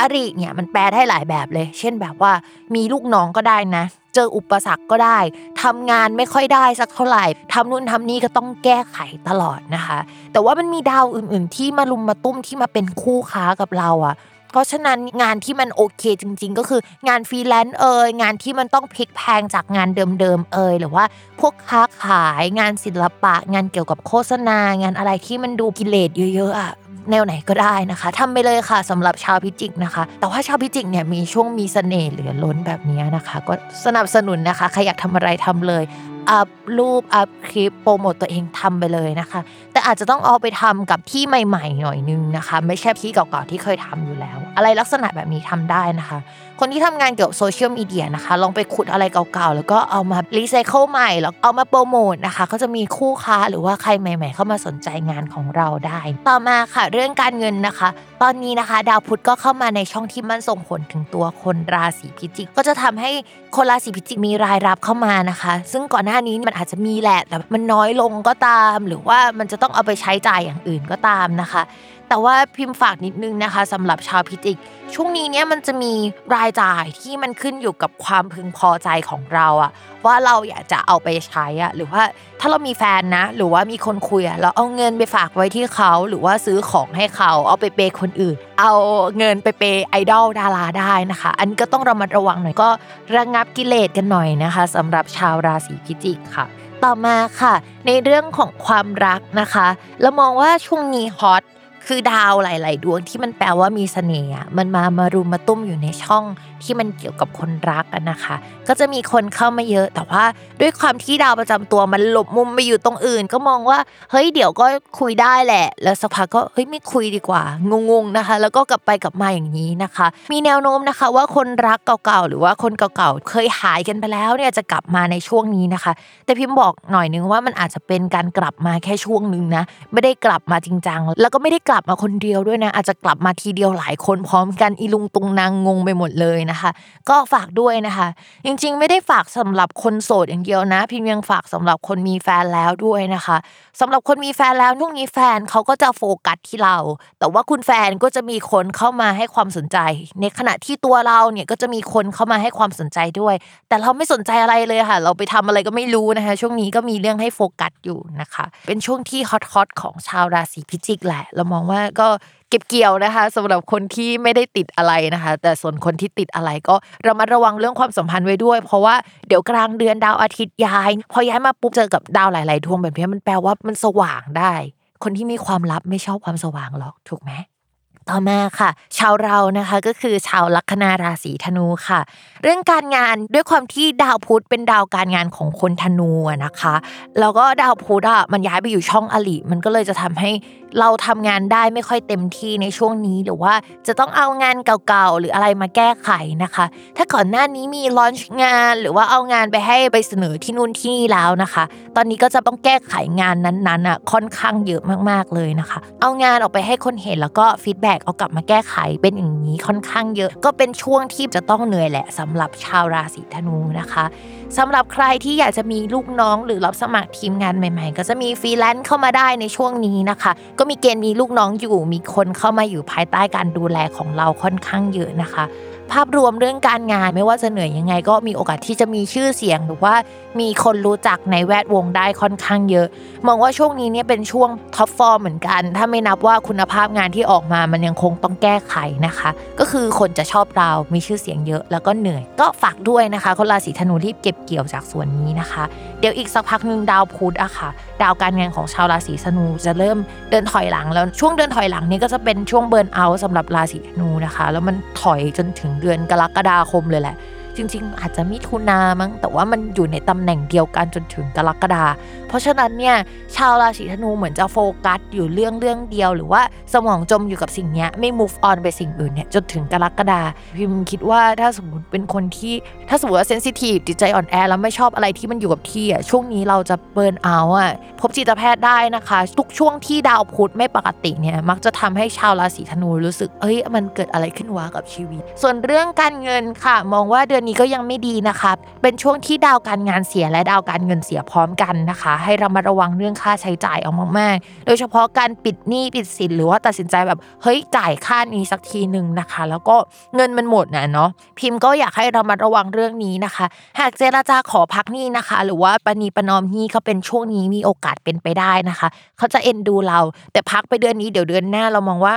อริเนี่ยมันแปลได้หลายแบบเลย เช่นแบบว่ามีลูกน้องก็ได้นะ เจออุปสรรคก็ได้ทำงานไม่ค่อยได้สักเท่าไหร่ทำนู่นทำนี่ก็ต้องแก้ไขตลอดนะคะ แต่ว่ามันมีดาวอื่น ๆ ที่มารุมมาตุ้มที่มาเป็นคู่ค้ากับเราอะเพราะฉะนั้นงานที่มันโอเคจริง ๆ ก็คืองานฟรีแลนซ์เอยงานที่มันต้องพลิกแพลงจากงานเดิมๆเอยหรือว่าพวกค้าขายงานศิลปะ งานเกี่ยวกับโฆษณา งานอะไรที่มันดูกิเลสเยอะๆอะ แนวไหนก็ได้นะคะทำไปเลยค่ะสำหรับชาวพิจิกนะคะ แต่ว่าชาวพิจิกเนี่ยมีช่วงมีเสน่ห์เหลือล้นแบบนี้นะคะ ก็สนับสนุนนะคะใครอยากทำอะไรทำเลยอัพรูปอัพคลิปโปรโมตตัวเองทำไปเลยนะคะ แต่อาจจะต้องเอาไปทำกับที่ใหม่ ๆ หน่อยนึงนะคะ ไม่ใช่ที่เก่าๆที่เคยทำอยู่แล้ว อะไรลักษณะแบบนี้ทำได้นะคะ คนที่ทำงานเกี่ยวกับโซเชียลมีเดียนะคะ ลองไปขุดอะไรเก่าๆ แล้วก็เอามารีไซเคิลใหม่ แล้วเอามาโปรโมทนะคะเขาจะมีคู่ค้าหรือว่าใครใหม่ ๆ เข้ามาสนใจงานของเราได้ ต่อมาค่ะเรื่องการเงินนะคะ ตอนนี้นะคะ ดาวพุธก็เข้ามาในช่องที่มันส่งผลถึงตัวคนราศีพิจิก ก็จะทำให้คนราศีพิจิกมีรายรับเข้ามานะคะ ซึ่งก่อนหน้านี้มันอาจจะมีแหละแต่มันน้อยลงก็ตาม หรือว่ามันจะต้องเอาไปใช้จ่ายอย่างอื่นก็ตามนะคะ แต่ว่าพิมพ์ฝากนิดนึงนะคะสำหรับชาวพิจิก ช่วงนี้เนี่ยมันจะมีรายจ่ายที่มันขึ้นอยู่กับความพึงพอใจของเราอะว่าเราอยากจะเอาไปใช้อะหรือว่าถ้าเรามีแฟนนะ หรือว่ามีคนคุยอะเราเอาเงินไปฝากไว้ที่เขาหรือว่าซื้อของให้เขาเอาไปเปย์คนอื่น เอาเงินไปเปย์ไอดอลดาราได้นะคะ อันนี้ก็ต้องระมัดระวังหน่อยก็ระงับกิเลสกันหน่อยนะคะสำหรับชาวราศีพิจิกค่ะ ต่อมาค่ะ ในเรื่องของความรักนะคะเรามองว่าช่วงนี้ฮอต คือดาวหลาย ๆ ดวงที่มันแปลว่ามีเสน่ห์มันมามารุมมาตุ้มอยู่ในช่อง ที่มันเกี่ยวกับคนรักนะคะ ก็จะมีคนเข้ามาเยอะ แต่ว่าด้วยความที่ดาวประจำตัวมันหลบมุมไปอยู่ตรงอื่น ก็มองว่าเฮ้ยเดี๋ยวก็คุยได้แหละ แล้วสักพักก็เฮ้ยไม่คุยดีกว่างงๆนะคะ แล้วก็กลับไปกลับมาอย่างนี้นะคะ มีแนวโน้มนะคะว่าคนรักเก่าๆหรือว่าคนเก่าๆเคยหายกันไปแล้วเนี่ยจะกลับมาในช่วงนี้นะคะ แต่พิมพ์บอกหน่อยนึงว่ามันอาจจะเป็นการกลับมาแค่ช่วงนึงนะไม่ได้กลับมาจริงจังแล้วก็ไม่ได้กลับมาคนเดียวด้วยนะ อาจจะกลับมาทีเดียวหลายคนพร้อมกันอีลุงตุงนางงงไปหมดเลยนะคะ ก็ฝากด้วยนะคะ จริงๆ ไม่ได้ฝากสำหรับคนโสดอย่างเดียวนะ พิมยังฝากสำหรับคนมีแฟนแล้วด้วยนะคะสำหรับคนมีแฟนแล้วช่วงนี้แฟนเขาก็จะโฟกัสที่เรา แต่ว่าคุณแฟนก็จะมีคนเข้ามาให้ความสนใจ ในขณะที่ตัวเราเนี่ยก็จะมีคนเข้ามาให้ความสนใจด้วย แต่เราไม่สนใจอะไรเลยค่ะ เราไปทำอะไรก็ไม่รู้นะคะ ช่วงนี้ก็มีเรื่องให้โฟกัสอยู่นะคะ เป็นช่วงที่ฮอตๆของชาวราศีพิจิกแหละ เรามองว่าก็ เก็บเกี่ยวนะคะสำหรับคนที่ไม่ได้ติดอะไรนะคะ แต่ส่วนคนที่ติดอะไรก็ระมัดระวังเรื่องความสัมพันธ์ไว้ด้วย เพราะว่าเดี๋ยวกลางเดือนดาวอาทิตย์ย้าย พอย้ายมาปุ๊บเจอกับดาวหลาย ๆ ดวงแบบนี้มันแปลว่ามันสว่างได้ คนที่มีความลับไม่ชอบความสว่างหรอกถูกไหม ต่อมาค่ะ ชาวเรานะคะก็คือชาวลัคนาราศีธนูค่ะ เรื่องการงานด้วยความที่ดาวพุธเป็นดาวการงานของคนธนูนะคะแล้วก็ดาวพุธอะมันย้ายไปอยู่ช่องอลิมันก็เลยจะทำให้เราทำงานได้ไม่ค่อยเต็มที่ในช่วงนี้หรือว่าจะต้องเอางานเก่าๆหรืออะไรมาแก้ไขนะคะ ถ้าก่อนหน้านี้มี launch งานหรือว่าเอางานไปให้ไปเสนอที่นู่นที่นี่แล้วนะคะ ตอนนี้ก็จะต้องแก้ไขงานนั้นๆอะค่อนข้างเยอะมากๆเลยนะคะ เอางานออกไปให้คนเห็นแล้วก็ feedback เอากลับมาแก้ไขเป็นอย่างนี้ค่อนข้างเยอะ ก็เป็นช่วงที่จะต้องเหนื่อยแหละสำหรับชาวราศีธนูนะคะสำหรับใครที่อยากจะมีลูกน้องหรือรับสมัครทีมงานใหม่ ๆ ก็จะมีฟรีแลนซ์เข้ามาได้ในช่วงนี้นะคะ ก็มีเกณฑ์มีลูกน้องอยู่มีคนเข้ามาอยู่ภายใต้การดูแลของเราค่อนข้างเยอะนะคะ ภาพรวมเรื่องการงานไม่ว่าจะเหนื่อยยังไง ก็มีโอกาสที่จะมีชื่อเสียง หรือว่ามีคนรู้จักในแวดวงได้ค่อนข้างเยอะ มองว่าช่วงนี้เนี่ยเป็นช่วงท็อปฟอร์มเหมือนกัน ถ้าไม่นับว่าคุณภาพงานที่ออกมามันยังคงต้องแก้ไขนะคะ ก็คือคนจะชอบเรา มีชื่อเสียงเยอะ แล้วก็เหนื่อย ก็ฝากด้วยนะคะคนราศีธนูรีบเก็บเกี่ยวจากส่วนนี้นะคะ เดี๋ยวอีกสักพักหนึ่งดาวพุธอะค่ะ ดาวการงานของชาวราศีธนูจะเริ่มเดินถอยหลังแล้วช่วงเดินถอยหลังนี้ก็จะเป็นช่วงเบิร์นเอาท์สำหรับราศีธนูนะคะ แล้วมันถอยจนถึงเดือนกรกฎาคมเลยแหละ จริง ๆ อาจจะมิถุนามั้งแต่ว่ามันอยู่ในตำแหน่งเดียวกันจนถึงกรกฎาเพราะฉะนั้นเนี่ยชาวราศีธนูเหมือนจะโฟกัสอยู่เรื่องเรื่องเดียว หรือว่าสมองจมอยู่กับสิ่งนี้ไม่ move on ไปสิ่งอื่นเนี่ยจนถึงกรกฎาพิมคิดว่าถ้าสมมติเป็นคนที่ถ้าสมมติว่าเซนซิทีฟจิตใจอ่อนแอแล้วไม่ชอบอะไรที่มันอยู่กับที่อะช่วงนี้เราจะเบิร์นเอาอะพบจิตแพทย์ได้นะคะ ทุกช่วงที่ดาวพุธไม่ปกติเนี่ยมักจะทำให้ชาวราศีธนูรู้สึกเอ้ยมันเกิดอะไรขึ้นวะกับชีวิต ส่วนเรื่องการเงินค่ะ มองว่าเดือนนี้ก็ยังไม่ดีนะคะ เป็นช่วงที่ดาวการงานเสียและดาวการเงินเสียพร้อมกันนะคะ ให้เรามาระวังเรื่องค่าใช้จ่ายเอามากๆ โดยเฉพาะการปิดหนี้ปิดสินหรือว่าตัดสินใจแบบเฮ้ยจ่ายค่านี้สักทีหนึ่งนะคะ แล้วก็เงินมันหมดนะเนาะพิมพ์ก็อยากให้เรามาระวังเรื่องนี้นะคะ หากเจรจาขอพักหนี้นะคะ หรือว่าปณีประนอมหนี้เขาเป็นช่วงนี้มีโอกาสเป็นไปได้นะคะ เขาจะเอ็นดูเรา แต่พักไปเดือนนี้เดี๋ยวเดือนหน้าเรามองว่า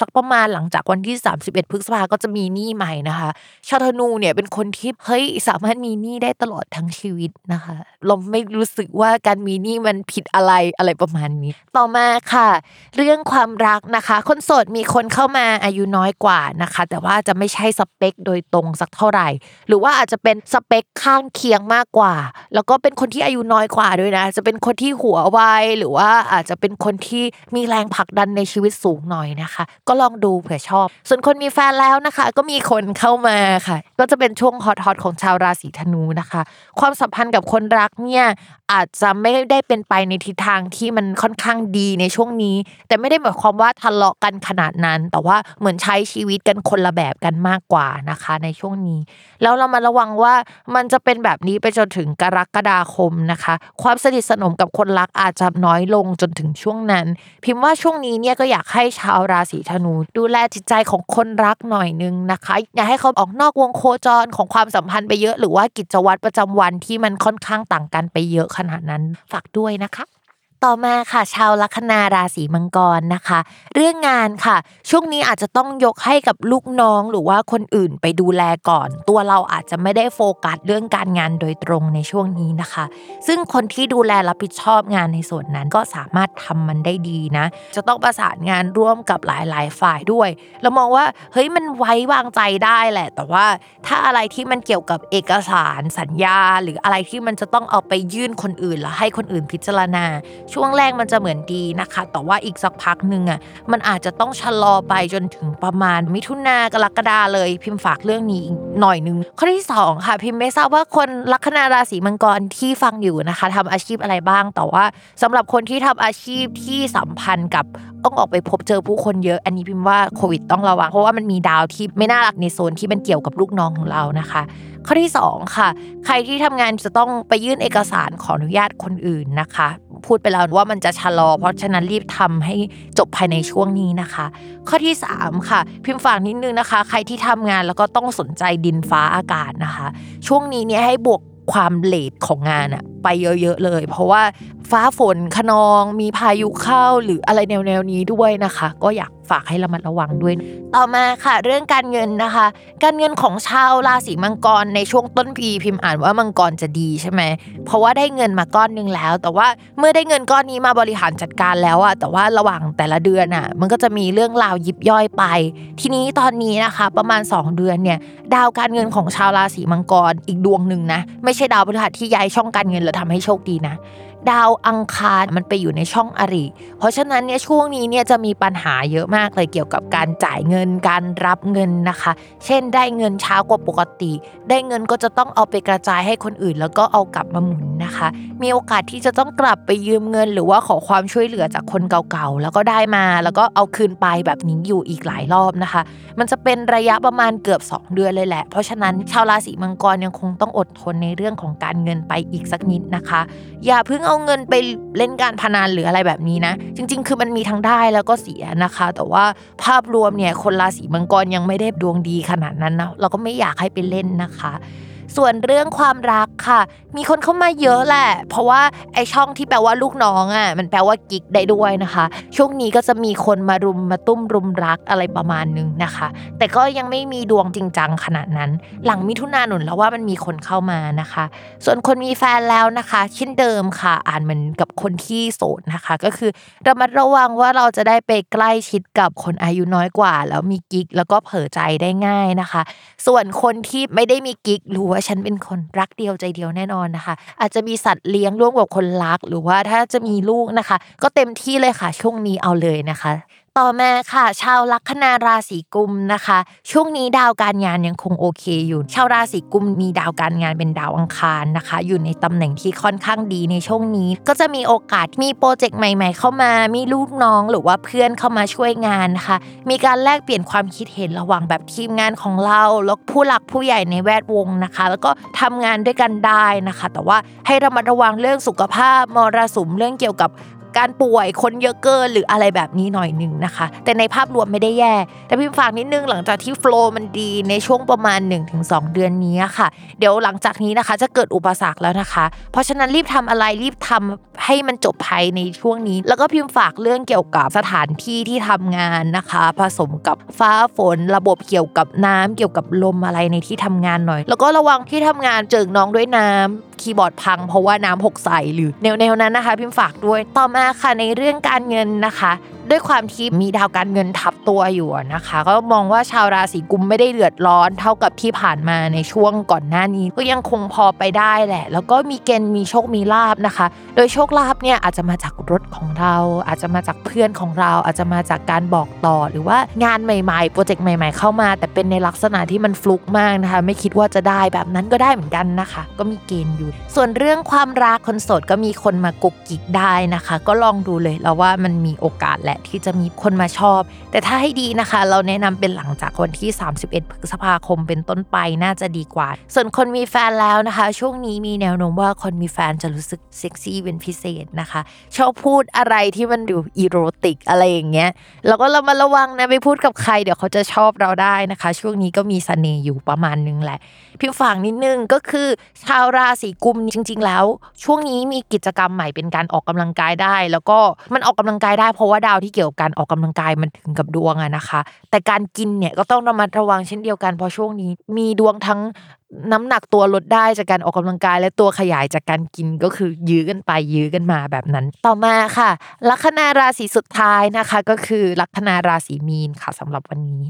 สักประมาณหลังจากวันที่ 31 พฤษภาก็จะมีหนี้ใหม่นะคะ ชาธนูเนี่ยเป็นคนที่เฮ้ยสามารถมีหนี้ได้ตลอดทั้งชีวิตนะคะ เราไม่รู้สึกว่าการมีหนี้มันผิดอะไรอะไรประมาณนี้ ต่อมาค่ะ เรื่องความรักนะคะ คนโสดมีคนเข้ามาอายุน้อยกว่านะคะ แต่ว่าจะไม่ใช่สเปคโดยตรงสักเท่าไหร่ หรือว่าอาจจะเป็นสเปคข้างเคียงมากกว่า แล้วก็เป็นคนที่อายุน้อยกว่าด้วยนะ จะเป็นคนที่หัวไวหรือว่าอาจจะเป็นคนที่มีแรงผลักดันในชีวิตสูงหน่อยนะคะก็ลองดูเผื่อชอบ ส่วนคนมีแฟนแล้วนะคะ ก็มีคนเข้ามาค่ะ ก็จะเป็นช่วงฮอตฮอตของชาวราศีธนูนะคะ ความสัมพันธ์กับคนรักเนี่ยอาจจะไม่ได้เป็นไปในทิศทางที่มันค่อนข้างดีในช่วงนี้ แต่ไม่ได้หมายความว่าทะเลาะกันขนาดนั้น แต่ว่าเหมือนใช้ชีวิตกันคนละแบบกันมากกว่านะคะ ในช่วงนี้ แล้วเรามาระวังว่ามันจะเป็นแบบนี้ไปจนถึงกรกฎาคมนะคะ ความสนิทสนมกับคนรักอาจจะน้อยลงจนถึงช่วงนั้น พิมพ์ว่าช่วงนี้เนี่ยก็อยากให้ชาวราศีธนู ดูแลจิตใจของคนรักหน่อยนึงนะคะ อย่าให้เขาออกนอกวงโคจรของความสัมพันธ์ไปเยอะ หรือว่ากิจวัตรประจำวันที่มันค่อนข้างต่างกันไปเยอะขนาดนั้นฝากด้วยนะคะ ต่อมาค่ะ ชาวลัคนาราศีมังกรนะคะ เรื่องงานค่ะ ช่วงนี้อาจจะต้องยกให้กับลูกน้องหรือว่าคนอื่นไปดูแลก่อน ตัวเราอาจจะไม่ได้โฟกัสเรื่องการงานโดยตรงในช่วงนี้นะคะ ซึ่งคนที่ดูแลรับผิดชอบงานในส่วนนั้นก็สามารถทำมันได้ดีนะ จะต้องประสานงานร่วมกับหลาย ๆ ฝ่ายด้วยเรามองว่าเฮ้ยมันไว้วางใจได้แหละ แต่ว่าถ้าอะไรที่มันเกี่ยวกับเอกสารสัญญา หรืออะไรที่มันจะต้องเอาไปยื่นคนอื่นแล้วให้คนอื่นพิจารณาช่วงแรกมันจะเหมือนดีนะคะ แต่ว่าอีกสักพักหนึ่งอะมันอาจจะต้องชะลอไปจนถึงประมาณ มิถุนากรกฎาเลยพิมพ์ฝากเรื่องนี้อีกหน่อยนึงข้อที่สองค่ะ พิมพ์ไม่ทราบว่าคนลัคนาราศีมังกรที่ฟังอยู่นะคะทำอาชีพอะไรบ้างแต่ว่าสำหรับคนที่ทำอาชีพที่สัมพันธ์กับต้องออกไปพบเจอผู้คนเยอะ อันนี้พิมพ์ว่าโควิดต้องระวังเพราะว่ามันมีดาวที่ไม่น่ารักในโซนที่มันเกี่ยวกับลูกน้องของเรานะคะ ข้อที่ 2 ค่ะ ใครที่ทำงานจะต้องไปยื่นเอกสารขออนุญาตคนอื่นนะคะ พูดไปแล้วว่ามันจะชะลอ เพราะฉะนั้นรีบทำให้จบภายในช่วงนี้นะคะ ข้อที่ 3 ค่ะ พิมพ์ฝากนิดนึงนะคะ ใครที่ทำงานแล้วก็ต้องสนใจดินฟ้าอากาศนะคะ ช่วงนี้เนี่ยให้บวกความเลทของงานอะไปเยอะๆเลย เพราะว่า ฟ้าฝนขนอง มีพายุเข้าหรืออะไรแนวๆนี้ด้วยนะคะ ก็อยากฝากให้ระมัดระวังด้วย ต่อมาค่ะ เรื่องการเงินนะคะ การเงินของชาวราศีมังกรในช่วงต้นปีพิมพ์อ่านว่ามังกรจะดีใช่ไหมเพราะว่าได้เงินมาก้อนหนึงแล้ว แต่ว่าเมื่อได้เงินก้อนนี้มาบริหารจัดการแล้วอะแต่ว่าระหว่างแต่ละเดือนอะมันก็จะมีเรื่องราวยิบย่อยไป ทีนี้ตอนนี้นะคะ ประมาณ 2 เดือนเนี่ยดาวการเงินของชาวราศีมังกรอีกดวงหนึ่งนะไม่ใช่ดาวพฤหัสที่ย้ายช่องการเงินแล้วทำให้โชคดีนะ ดาวอังคารมันไปอยู่ในช่องอริ เพราะฉะนั้นเนี่ยช่วงนี้เนี่ยจะมีปัญหาเยอะมากเลยเกี่ยวกับการจ่ายเงินการรับเงินนะคะ เช่นได้เงินช้ากว่าปกติ ได้เงินก็จะต้องเอาไปกระจายให้คนอื่น แล้วก็เอากลับมาหมุนนะคะ มีโอกาสที่จะต้องกลับไปยืมเงิน หรือว่าขอความช่วยเหลือจากคนเก่าๆแล้วก็ได้มา แล้วก็เอาคืนไปแบบนี้อยู่อีกหลายรอบนะคะ มันจะเป็นระยะประมาณเกือบ 2 เดือนเลยแหละ เพราะฉะนั้นชาวราศีมังกรยังคงต้องอดทนในเรื่องของการเงินไปอีกสักนิดนะคะ อย่าเพิ่งเอาเงินไปเล่นการพนันหรืออะไรแบบนี้นะ จริง ๆ คือมันมีทั้งได้แล้วก็เสียนะคะ แต่ว่าภาพรวมเนี่ยคนราศีมังกรยังไม่ได้ดวงดีขนาดนั้นนะเราก็ไม่อยากให้ไปเล่นนะคะ ส่วนเรื่องความรักค่ะ มีคนเข้ามาเยอะแหละ เพราะว่าไอช่องที่แปลว่าลูกน้องอะมันแปลว่ากิ๊กได้ด้วยนะคะ ช่วงนี้ก็จะมีคนมารุมมาตุ้มรุมรักอะไรประมาณนึงนะคะ แต่ก็ยังไม่มีดวงจริงจังขนาดนั้น หลังมิถุนายนแล้วว่ามันมีคนเข้ามานะคะ ส่วนคนมีแฟนแล้วนะคะ เช่นเดิมค่ะ อ่านเหมือนกับคนที่โสดนะคะ ก็คือระมัดระวังว่าเราจะได้ไปใกล้ชิดกับคนอายุน้อยกว่า แล้วมีกิ๊กแล้วก็เผลอใจได้ง่ายนะคะ ส่วนคนที่ไม่ได้มีกิ๊กรู้ว่าฉันเป็นคนรักเดียวใจเดียวแน่นอนนะคะ อาจจะมีสัตว์เลี้ยงร่วมกับคนรัก หรือว่าถ้าจะมีลูกนะคะ ก็เต็มที่เลยค่ะ ช่วงนี้เอาเลยนะคะ ต่อมาค่ะ ชาวลัคนาราศีกุมนะคะ ช่วงนี้ดาวการงานยังคงโอเคอยู่ ชาวราศีกุมมีดาวการงานเป็นดาวอังคารนะคะ อยู่ในตำแหน่งที่ค่อนข้างดีในช่วงนี้ ก็จะมีโอกาสมีโปรเจกต์ใหม่ ๆ เข้ามามีลูกน้องหรือว่าเพื่อนเข้ามาช่วยงานนะคะ มีการแลกเปลี่ยนความคิดเห็นระหว่างแบบทีมงานของเราแล้วผู้หลักผู้ใหญ่ในแวดวงนะคะ แล้วก็ทำงานด้วยกันได้นะคะ แต่ว่าให้ระมัดระวังเรื่องสุขภาพมรสุมเรื่องเกี่ยวกับ การป่วยคนเยอะเกินหรืออะไรแบบนี้หน่อยหนึ่งนะคะ แต่ในภาพรวมไม่ได้แย่ แต่พิมฝากนิดนึงหลังจากที่โฟล์มันดีในช่วงประมาณ 1-2 เดือนนี้ค่ะ เดี๋ยวหลังจากนี้นะคะจะเกิดอุปสรรคแล้วนะคะ เพราะฉะนั้นรีบทำอะไรรีบทำให้มันจบภายในช่วงนี้ แล้วก็พิมฝากเรื่องเกี่ยวกับสถานที่ที่ทำงานนะคะ ผสมกับฟ้าฝนระบบเกี่ยวกับน้ำเกี่ยวกับลมอะไรในที่ทำงานหน่อย แล้วก็ระวังที่ทำงานเจิงน้องด้วยน้ำคีย์บอร์ดพัง เพราะว่าน้ำหกใส่หรือแนวๆนั้นนะคะ พิมฝากด้วยต่อมาค่ะในเรื่องการเงินนะคะ ด้วยความที่มีดาวการเงินทับตัวอยู่นะคะ ก็มองว่าชาวราศีกุมไม่ได้เดือดร้อนเท่ากับที่ผ่านมาในช่วงก่อนหน้านี้ ก็ยังคงพอไปได้แหละ แล้วก็มีเกณฑ์มีโชคมีลาบนะคะ โดยโชคลาภเนี่ยอาจจะมาจากรถของเรา อาจจะมาจากเพื่อนของเรา อาจจะมาจากการบอกต่อ หรือว่างานใหม่ๆโปรเจกต์ใหม่ ๆ เข้ามา แต่เป็นในลักษณะที่มันฟลุกมากนะคะ ไม่คิดว่าจะได้แบบนั้นก็ได้เหมือนกันนะคะ ก็มีเกณฑ์อยู่ ส่วนเรื่องความรักคนโสดก็มีคนมากุกกิกได้นะคะ ก็ลองดูเลยแล้วว่ามันมีโอกาสแหละที่จะมีคนมาชอบ แต่ถ้าให้ดีนะคะ เราแนะนำเป็นหลังจากวันที่ 31 พฤษภาคมเป็นต้นไปน่าจะดีกว่า ส่วนคนมีแฟนแล้วนะคะ ช่วงนี้มีแนวโน้มว่าคนมีแฟนจะรู้สึกเซ็กซี่เป็นพิเศษนะคะ ชอบพูดอะไรที่มันดูอีโรติกอะไรอย่างเงี้ยแล้วก็เรามาระวังนะไปพูดกับใครเดี๋ยวเขาจะชอบเราได้นะคะ ช่วงนี้ก็มีเสน่ห์อยู่ประมาณนึงแหละ พิมฝากนิดนึงก็คือ ชาวราศีกุมจริง ๆ แล้ว ช่วงนี้มีกิจกรรมใหม่เป็นการออกกำลังกายได้ แล้วก็มันออกกำลังกายได้เพราะว่าดาวที่เกี่ยวกับการออกกำลังกายมันถึงกับดวงอะนะคะ แต่การกินเนี่ยก็ต้องระมัดระวังเช่นเดียวกันเพราะช่วงนี้มีดวงทั้ง น้ำหนักตัวลดได้จากการออกกำลังกาย และตัวขยายจากการกินก็คือยื้อกันไปยื้อกันมาแบบนั้น ต่อมาค่ะ ลัคนาราศีสุดท้ายนะคะ ก็คือลัคนาราศีมีนค่ะสำหรับวันนี้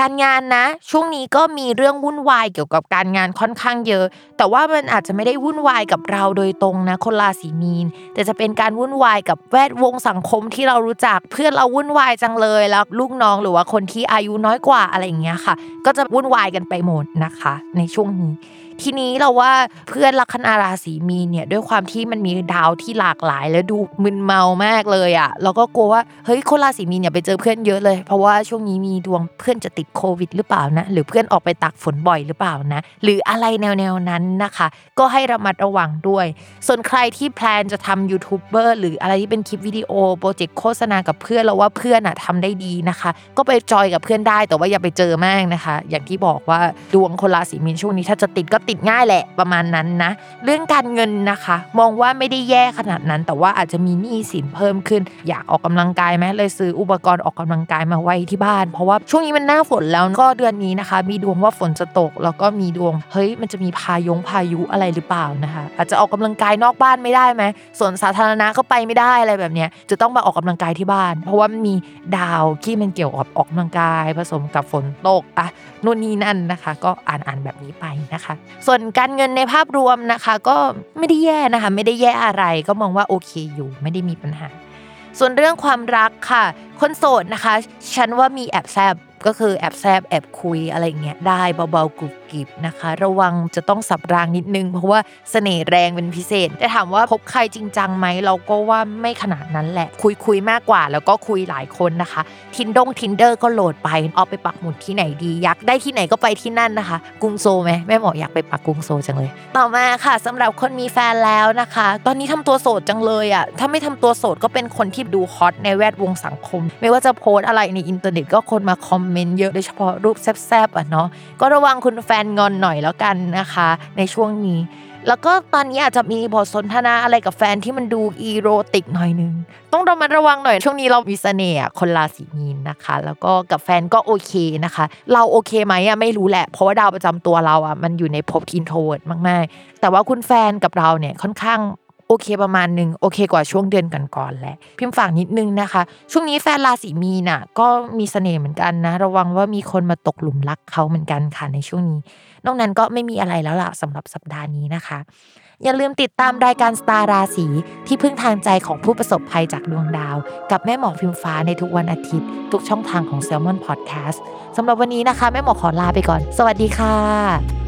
การงานนะ ช่วงนี้ก็มีเรื่องวุ่นวายเกี่ยวกับการงานค่อนข้างเยอะ แต่ว่ามันอาจจะไม่ได้วุ่นวายกับเราโดยตรงนะคนราศีมีน แต่จะเป็นการวุ่นวายกับแวดวงสังคมที่เรารู้จักเพื่อนเราวุ่นวายจังเลยแล้วลูกน้องหรือว่าคนที่อายุน้อยกว่าอะไรอย่างเงี้ยค่ะ ก็จะวุ่นวายกันไปหมดนะคะ ในช่วงนี้目 ทีนี้เราว่าเพื่อนลัคนาราศีมีนเนี่ยด้วยความที่มันมีดาวที่หลากหลาย แล้วดูมึนเมามากเลยอะเราก็กลัวว่าเฮ้ยคนราศีมีนอย่าไปเจอเพื่อนเยอะเลย เพราะว่าช่วงนี้มีดวงเพื่อนจะติดโควิดหรือเปล่านะ หรือเพื่อนออกไปตากฝนบ่อยหรือเปล่านะ หรืออะไรแนวๆนั้นนะคะ ก็ให้ระมัดระวังด้วย ส่วนใครที่แพลนจะทำยูทูบเบอร์หรืออะไรที่เป็นคลิปวิดีโอโปรเจกต์โฆษณากับเพื่อนเราว่าเพื่อนอะทำได้ดีนะคะ ก็ไปจอยกับเพื่อนได้แต่ว่าอย่าไปเจอมากนะคะ อย่างที่บอกว่าดวงคนราศีมีนช่วงนี้ถ้าจะติดก็ติดง่ายแหละประมาณนั้นนะ เรื่องการเงินนะคะ มองว่าไม่ได้แย่ขนาดนั้น แต่ว่าอาจจะมีหนี้สินเพิ่มขึ้น อยากออกกำลังกายไหมเลยซื้ออุปกรณ์ออกกำลังกายมาไว้ที่บ้าน เพราะว่าช่วงนี้มันหน้าฝนแล้วก็เดือนนี้นะคะ มีดวงว่าฝนจะตก แล้วก็มีดวงเฮ้ยมันจะมีพายงพายุอะไรหรือเปล่านะคะ อาจจะออกกำลังกายนอกบ้านไม่ได้ไหมสวนสาธารณะก็ไปไม่ได้อะไรแบบเนี้ยจะต้องมาออกกำลังกายที่บ้าน เพราะว่ามีดาวที่มันเกี่ยวกับออกกำลังกาย ผสมกับฝนตกอะนู่นนี่นั่นนะคะ ก็อ่านอ่านแบบนี้ไปนะคะส่วนการเงินในภาพรวมนะคะ ก็ไม่ได้แย่นะคะ ไม่ได้แย่อะไรก็มองว่าโอเคอยู่ ไม่ได้มีปัญหา ส่วนเรื่องความรักค่ะ คนโสดนะคะ ฉันว่ามีแอบแซบ ก็คือแอบแซบแอบคุยอะไรเงี้ยได้เบาๆกรุบกริบนะคะ ระวังจะต้องสับรางนิดนึง เพราะว่าเสน่ห์แรงเป็นพิเศษ แต่ถามว่าพบใครจริงจังไหมเราก็ว่าไม่ขนาดนั้นแหละ คุยคุยๆมากกว่า แล้วก็คุยหลายคนนะคะทินดง Tinder ก็โหลดไปเอาไปปักหมุดที่ไหนดีอยากได้ที่ไหนก็ไปที่นั่นนะคะ กรุงโซลไหมแม่หมออยากไปปักกรุงโซลจังเลย ต่อมาค่ะสำหรับคนมีแฟนแล้วนะคะ ตอนนี้ทำตัวโสดจังเลยอะถ้าไม่ทำตัวโสดก็เป็นคนที่ดู hot ในแวดวงสังคม ไม่ว่าจะโพสต์อะไรในอินเทอร์เน็ตก็คนมาคอมเมนต์เยอะโดยเฉพาะรูปแซบๆอะเนาะก็ระวังคุณแฟนงอนหน่อยแล้วกันนะคะ ในช่วงนี้ แล้วก็ตอนนี้อาจจะมีบทสนทนาอะไรกับแฟนที่มันดูอีโรติกหน่อยนึง ต้องระมัดระวังหน่อยช่วงนี้เรามีเสน่ห์อะคนราศีมีนนะคะ แล้วก็กับแฟนก็โอเคนะคะ เราโอเคไหมอะไม่รู้แหละ เพราะว่าดาวประจำตัวเราอะมันอยู่ในภพอินโทรดมากๆ แต่ว่าคุณแฟนกับเราเนี่ยค่อนข้าง โอเคประมาณหนึ่งโอเคกว่าช่วงเดือนก่อนๆแหละพิมพ์ฝากนิดนึงนะคะ ช่วงนี้แฟนราศีมีน่ะ ก็มีเสน่ห์เหมือนกันนะ ระวังว่ามีคนมาตกหลุมรักเขาเหมือนกันค่ะในช่วงนี้ นอกนั้นก็ไม่มีอะไรแล้วล่ะสำหรับสัปดาห์นี้นะคะ อย่าลืมติดตามรายการสตาร์ราศีที่พึ่งทางใจของผู้ประสบภัยจากดวงดาว กับแม่หมอพิมฟ้าในทุกวันอาทิตย์ ทุกช่องทางของ s ซ l m o n Podcast สำหรับวันนี้นะคะแม่หมอขอลาไปก่อน สวัสดีค่ะ